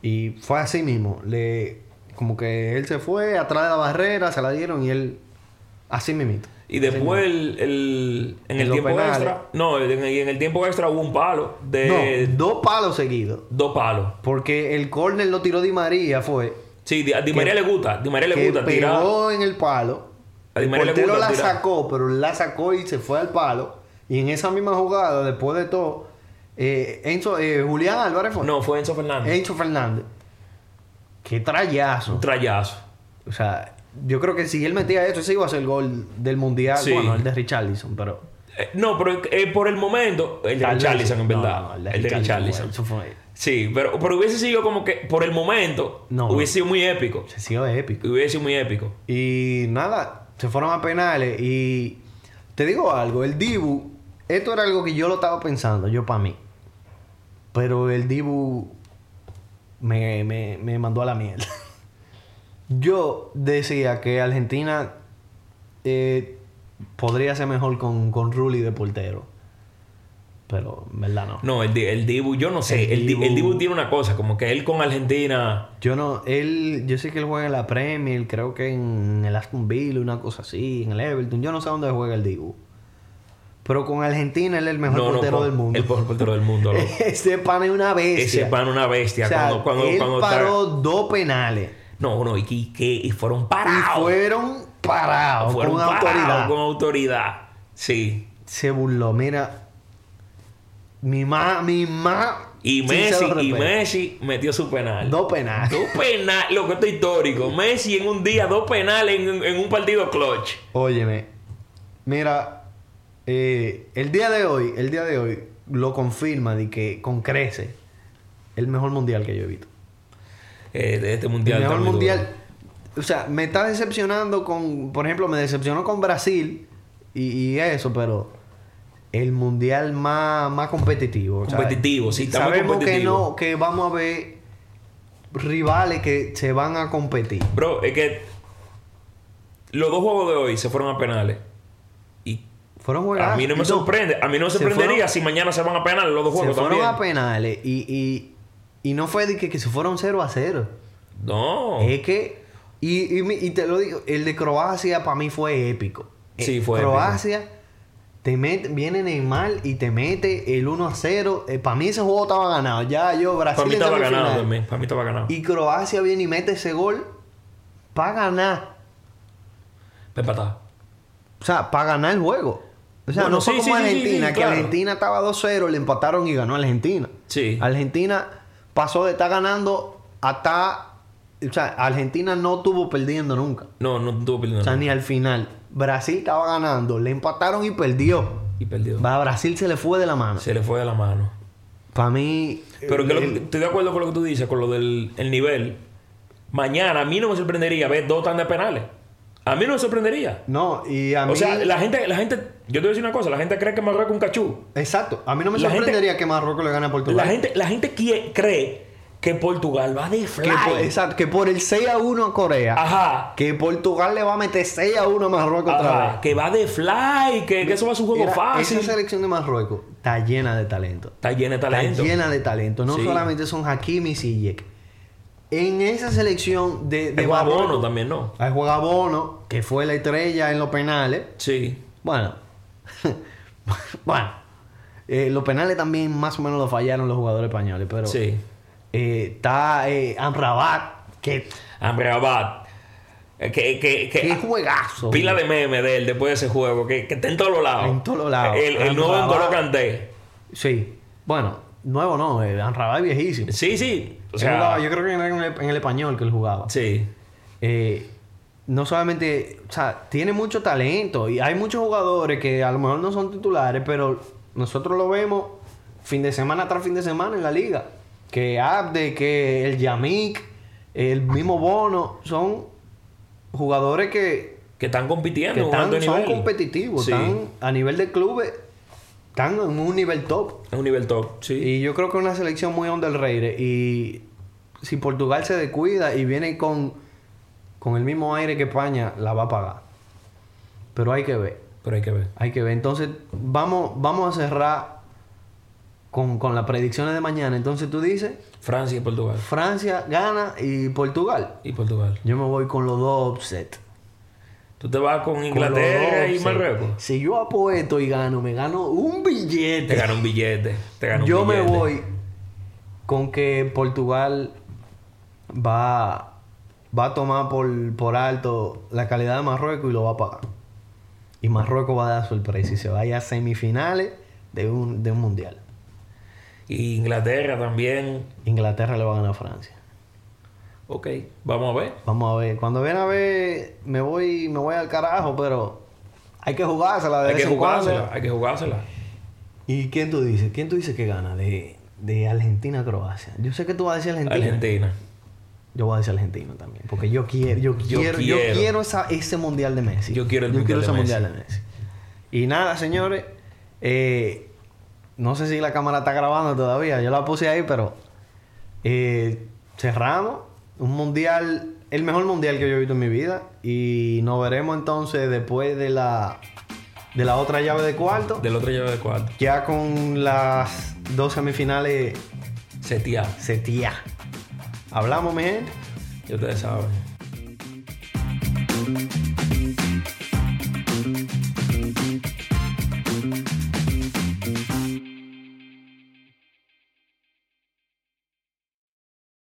Y fue así mismo. Le, como que él se fue atrás de la barrera, se la dieron y él. Así mismito. Y después el, el- en En el tiempo penales. extra, no, en el, en el tiempo extra hubo un palo de No, dos palos seguidos. dos palos. Porque el córner lo tiró Di María, fue. Sí, Di- a Di María le gusta, Di María le gusta tirar. pegó en el palo. A Di El María le portero gusta la tirar. sacó, pero la sacó y se fue al palo. Y en esa misma jugada, después de todo, eh, Enzo, eh, Julián Álvarez fue. No, fue Enzo Fernández. Enzo Fernández. Qué trayazo. Un trayazo. O sea, yo creo que si él metía eso, ese iba a ser el gol del mundial. Sí. Bueno, el de Richarlison, pero. Eh, no, pero eh, por el momento, el de Richarlison, en verdad. No, no, el de Richarlison. fue- Eso fue. Sí, pero, pero hubiese sido como que por el momento, No. hubiese sido muy épico. Se siguió épico. Hubiese sido muy épico. Y nada, se fueron a penales. Y te digo algo, el Dibu, esto era algo que yo lo estaba pensando, yo para mí. Pero el Dibu me, me, me mandó a la mierda. Yo decía que Argentina eh, podría ser mejor con, con Rulli de portero. Pero en verdad no. No, el, el Dibu, yo no sé. El El, Di- el Dibu- tiene una cosa, como que él con Argentina. Yo no, él, yo sé que él juega en la Premier, creo que en el Aston Villa, una cosa así, en el Everton. Yo no sé dónde juega el Dibu. Pero con Argentina él es el mejor no, portero del mundo. El mejor portero del mundo. Ese pan es una bestia. Ese pan una bestia. O sea, cuando, cuando, él cuando paró dos penales. No, no, y, que- y, que- y fueron Y parados. fueron parados fueron con parados autoridad. con autoridad. Sí. Se burló. Mira, mi más, mi más. Y Messi, y Messi metió su penal. Dos penales. Dos penales, lo que esto es histórico. Messi en un día, dos penales en, en un partido clutch. Óyeme, mira, eh, el día de hoy, el día de hoy lo confirma de que con crece el mejor mundial que yo he visto. Eh, de este mundial. el mejor está muy mundial. duro. O sea, me está decepcionando con, por ejemplo, me decepcionó con Brasil y, y eso, pero el mundial más, más competitivo. o sea, Competitivo, sí, está Sabemos que no, que vamos a ver rivales que se van a competir. Bro, es que los dos juegos de hoy se fueron a penales. Y Fueron a mí no me sorprende. A mí no me se sorprendería fueron- si mañana se van a penales los dos Se juegos fueron también. a penales y, y, y no fue de que, que se fueron 0 a 0. No. Es que, y, y, y te lo digo, el de Croacia para mí fue épico. Sí, Eh, fue Croacia, te mete, viene Neymar y te mete el 1 a 0. para mí ese juego estaba ganado. Ya yo, Brasil Para mí estaba ganado también. Para mí estaba ganado. Y Croacia viene y mete ese gol para ganar. Para empatar. O sea, para ganar el juego. O sea, Bueno, no fue sí, como sí, sí, sí, Argentina, sí, que claro. Argentina estaba 2-0, le empataron y ganó Argentina. Sí. Argentina pasó de estar ganando hasta. O sea, Argentina no estuvo perdiendo nunca. No, no estuvo perdiendo. O sea, ni al final. Brasil estaba ganando, le empataron y perdió. Y perdió. A Brasil se le fue de la mano. Se le fue de la mano. Para mí. Pero que lo- el- estoy de acuerdo con lo que tú dices, con lo del el nivel. Mañana a mí no me sorprendería ver dos tandas de penales. A mí no me sorprendería. No, y a mí. O sea, la gente, la gente, yo te voy a decir una cosa, la gente cree que Marruecos es un cachú. Exacto. A mí no me La gente- sorprendería que Marruecos le gane a Portugal. La gente, la gente cree que Portugal va de fly. Que por, exacto, que por el 6 a 1 a Corea. Ajá. Que Portugal le va a meter 6 a 1 a Marruecos otra Ajá, vez. que va de fly, que, que eso va a ser un juego Mira, fácil. Esa selección de Marruecos está llena de talento. Está llena de talento. Está llena de talento. No Sí. solamente son Hakimi y Ziyech. En esa selección de, de juega Bono también, ¿no? Ahí juega Bono, que fue la estrella en los penales. Sí. Bueno. bueno. Eh, los penales también más o menos lo fallaron los jugadores españoles. Pero Sí. eh, está eh, Amrabat, que, Amrabat. Eh, Que, que, que, qué juegazo. Pila de meme de él después de ese juego, que, que está en todos los lados. En todos los lados. El, el nuevo. N'Golo Kanté. Sí. Bueno, nuevo no, Amrabat es viejísimo. Sí, sí. O sea, jugaba, yo creo que era en el, en el español que él jugaba. sí. Eh, no solamente, o sea, tiene mucho talento y hay muchos jugadores que a lo mejor no son titulares, pero nosotros lo vemos fin de semana tras fin de semana en la liga. Que Abde, que el Yamik, el mismo Bono, son jugadores que, Que están compitiendo que están, son nivel. competitivos, Sí. están a nivel de clubes, están en un nivel top. En un nivel top, sí. Y yo creo que es una selección muy underrated. Y si Portugal se descuida y viene con, con el mismo aire que España, la va a pagar. Pero hay que ver. Pero hay que ver. Hay que ver. Entonces, vamos, vamos a cerrar con, con las predicciones de mañana. Entonces, tú dices, Francia y Portugal. Francia gana y Portugal. Y Portugal. Yo me voy con los dos upset. Tú te vas con Inglaterra y Marruecos. Si yo apuesto y gano, me gano un billete. Te gana un billete. Te gana un Yo me voy con que Portugal va, va a tomar por, por alto la calidad de Marruecos y lo va a pagar. Y Marruecos va a dar sorpresa y se vaya a semifinales de un, de un mundial. Y Inglaterra también. Inglaterra le va a ganar a Francia. Ok, vamos a ver. Vamos a ver. Cuando ven a ver, me voy, me voy al carajo, pero hay que jugársela de Hay vez que en cuando. jugársela, hay que jugársela. ¿Y quién tú dices? ¿Quién tú dices que gana de, de Argentina a Croacia? Yo sé que tú vas a decir Argentina. Argentina. Yo voy a decir argentino también. Porque yo quiero, yo Yo quiero, yo quiero. quiero esa, ese mundial de Messi. Yo quiero el yo mundial quiero de ese Messi. mundial de Messi. Y nada, señores. eh, no sé si la cámara está grabando todavía. Yo la puse ahí, pero eh, cerramos un mundial, el mejor mundial que yo he visto en mi vida. Y nos veremos entonces después de la de la otra llave de cuarto. Del otro llave de cuarto. Ya con las dos semifinales Setia. setía. Hablamos, mi gente. Ya ustedes saben.